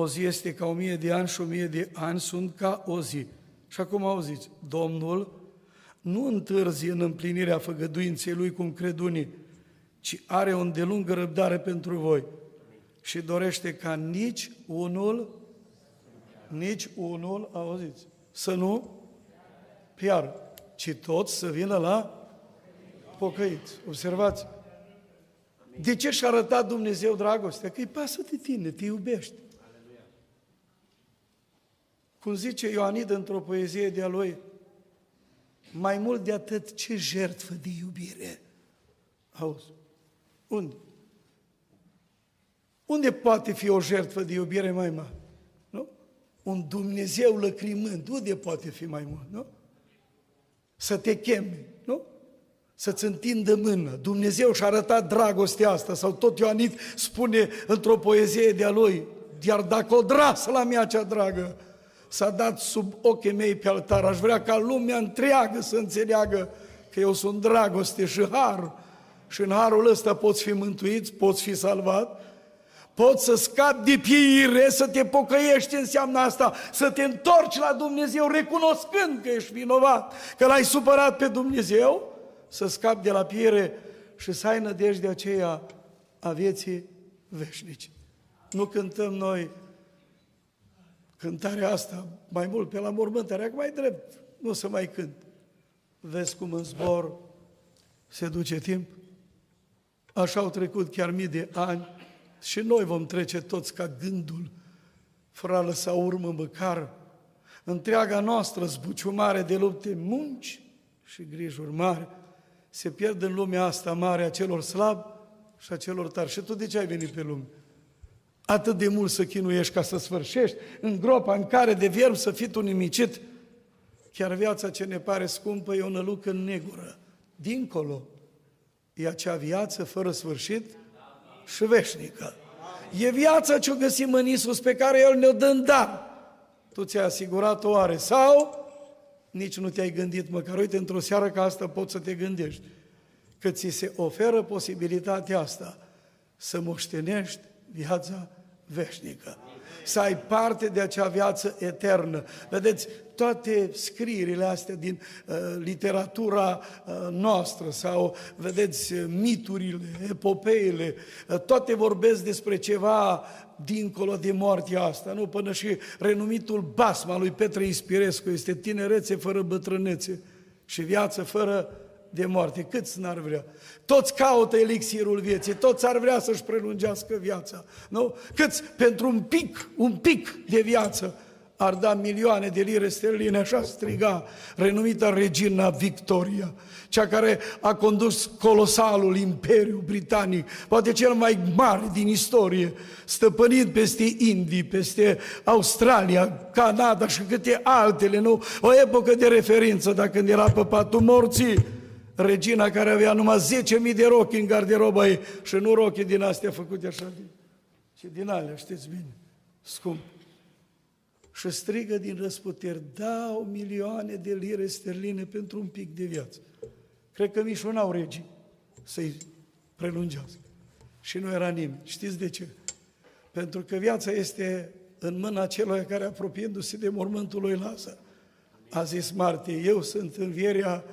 S2: o zi este ca o mie de ani și o mie de ani sunt ca o zi. Și acum auziți, Domnul nu întârzie în împlinirea făgăduinței Lui cum cred unii, ci are o îndelungă răbdare pentru voi și dorește ca nici unul, nici unul, auziți, să nu piară, ci toți să vină la pocăiți. Observați! De ce și-a arătat Dumnezeu dragostea? Că îi pasă de tine, te iubește. Cum zice Ioanid într-o poezie de-a lui, mai mult de atât, ce jertfă de iubire. Auzi, unde? Unde poate fi o jertfă de iubire mai mare? Nu? Un Dumnezeu lăcrimând, unde poate fi mai mult, nu? Să te cheme, nu? Să-ți întindă mână. Dumnezeu și-a arătat dragostea asta, sau tot Ioanit spune într-o poezie de-a lui, iar dacă o drasă la mea cea dragă, s-a dat sub ochii mei pe altar. Aș vrea ca lumea întreagă să înțeleagă că eu sunt dragoste și har. Și în harul ăsta poți fi mântuit, poți fi salvat, poți să scapi de pieire, să te pocăiești, înseamnă asta, să te întorci la Dumnezeu recunoscând că ești vinovat, că l-ai supărat pe Dumnezeu, să scapi de la piere și să ai nădejdea aceea a vieții veșnice. Nu cântăm noi cântarea asta, mai mult pe la mormântare, mai drept, nu să mai cânt. Vezi cum în zbor se duce timp? Așa au trecut chiar mii de ani și noi vom trece toți ca gândul, fără a lăsa urmă măcar. Întreaga noastră zbuciumare de lupte, munci și grijuri mari se pierd în lumea asta mare a celor slabi și a celor tari. Și tu de ce ai venit pe lume? Atât de mult să chinuiești ca să sfârșești în gropa în care de vierm să fii tu nimicit. Chiar viața ce ne pare scumpă e o nălucă negură. Dincolo e acea viață fără sfârșit și veșnică. E viața ce o găsim în Isus pe care El ne-o dă în dar. Tu ți-ai asigurat-o oare sau nici nu te-ai gândit măcar. Uite, într-o seară ca asta poți să te gândești că ți se oferă posibilitatea asta să moștenești viața veșnică. Să ai parte de acea viață eternă. Vedeți, toate scrierile astea din uh, literatura uh, noastră sau, vedeți, miturile, epopeile, uh, toate vorbesc despre ceva dincolo de moartea asta, nu? Până și renumitul basma lui Petre Ispirescu este tinerețe fără bătrânețe și viață fără de moarte. Câți n-ar vrea? Toți caută elixirul vieții, toți ar vrea să-și prelungească viața. Nu? Câți pentru un pic, un pic de viață ar da milioane de lire sterline, așa striga renumita regina Victoria, cea care a condus colosalul imperiu britanic, poate cel mai mare din istorie, stăpânit peste Indii, peste Australia, Canada și câte altele, nu? O epocă de referință, dacă când era pe patul morții, regina care avea numai 10.000 de rochi în garderoba ei și nu rochi din astea făcute așa, ci din alea, știți bine, scump. Și strigă din răsputeri, dau milioane de lire sterline pentru un pic de viață. Cred că nici n-au regii să-i prelungească. Și nu era nimeni. Știți de ce? Pentru că viața este în mâna celor care, apropiindu-se de mormântul lui Lazar, a zis Marte, eu sunt învierea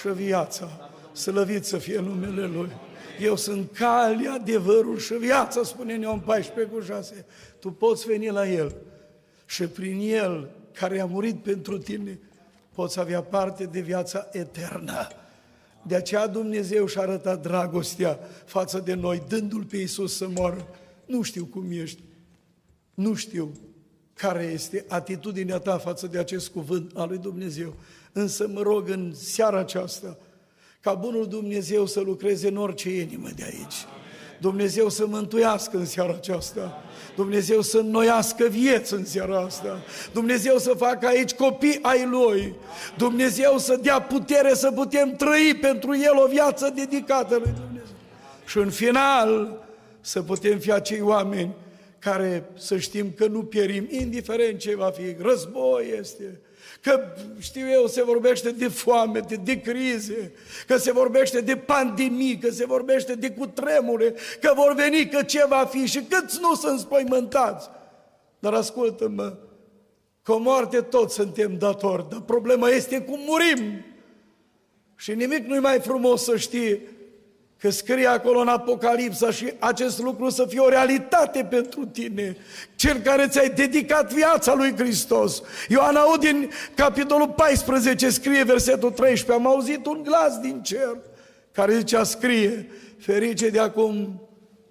S2: și viața. Slăvit să fie numele Lui. Eu sunt calea, adevărul și viața, spune Neon 14 cu 6. Tu poți veni la El și prin El, care a murit pentru tine, poți avea parte de viața eternă. De aceea Dumnezeu și-a arătat dragostea față de noi, dându-L pe Iisus să moară. Nu știu cum ești, nu știu care este atitudinea ta față de acest cuvânt al lui Dumnezeu. Însă mă rog în seara aceasta ca Bunul Dumnezeu să lucreze în orice inimă de aici. Dumnezeu să mântuiască în seara aceasta. Dumnezeu să înnoiască vieți în seara asta. Dumnezeu să facă aici copii ai Lui. Dumnezeu să dea putere să putem trăi pentru El o viață dedicată lui Dumnezeu. Și în final să putem fi acei oameni care să știm că nu pierim, indiferent ce va fi. Război este, că știu eu, se vorbește de foame, de, de crize, că se vorbește de pandemii, că se vorbește de cutremure, că vor veni, că ce va fi și câți nu sunt spăimântați. Dar ascultă-mă, cu o moarte toți suntem datori, dar problema este cum murim. Și nimic nu-i mai frumos să știi Că scrie acolo în Apocalipsa și acest lucru să fie o realitate pentru tine, cel care ți-ai dedicat viața lui Hristos. Ioan aud din capitolul 14, scrie versetul 13, am auzit un glas din cer care zicea, scrie, ferice de acum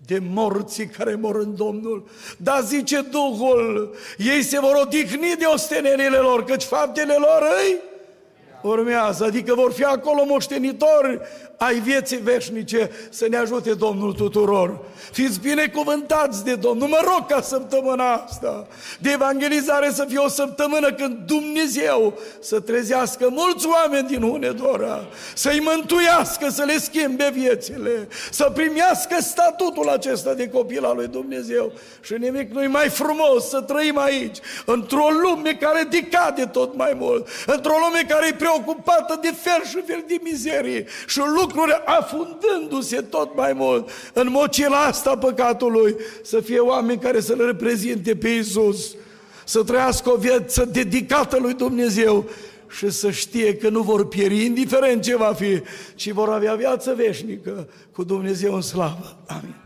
S2: de morții care mor în Domnul. Dar zice Duhul, ei se vor odihni de ostenerile lor, căci faptele lor îi urmează, adică vor fi acolo moștenitori ai vieții veșnice, să ne ajute Domnul tuturor. Fiți binecuvântați de Domnul. Mă rog ca săptămâna asta de evangelizare să fie o săptămână când Dumnezeu să trezească mulți oameni din Hunedora, să-i mântuiască, să le schimbe viețile, să primească statutul acesta de copil al lui Dumnezeu. Și nimic nu-i mai frumos să trăim aici, într-o lume care decade tot mai mult, într-o lume care e preocupată de fel și fel de mizerie și lucruri afundându-se tot mai mult în mocila asta păcatului, să fie oameni care să-L reprezinte pe Iisus, să trăiască o viață dedicată lui Dumnezeu și să știe că nu vor pieri, indiferent ce va fi, ci vor avea viață veșnică cu Dumnezeu în slavă. Amin.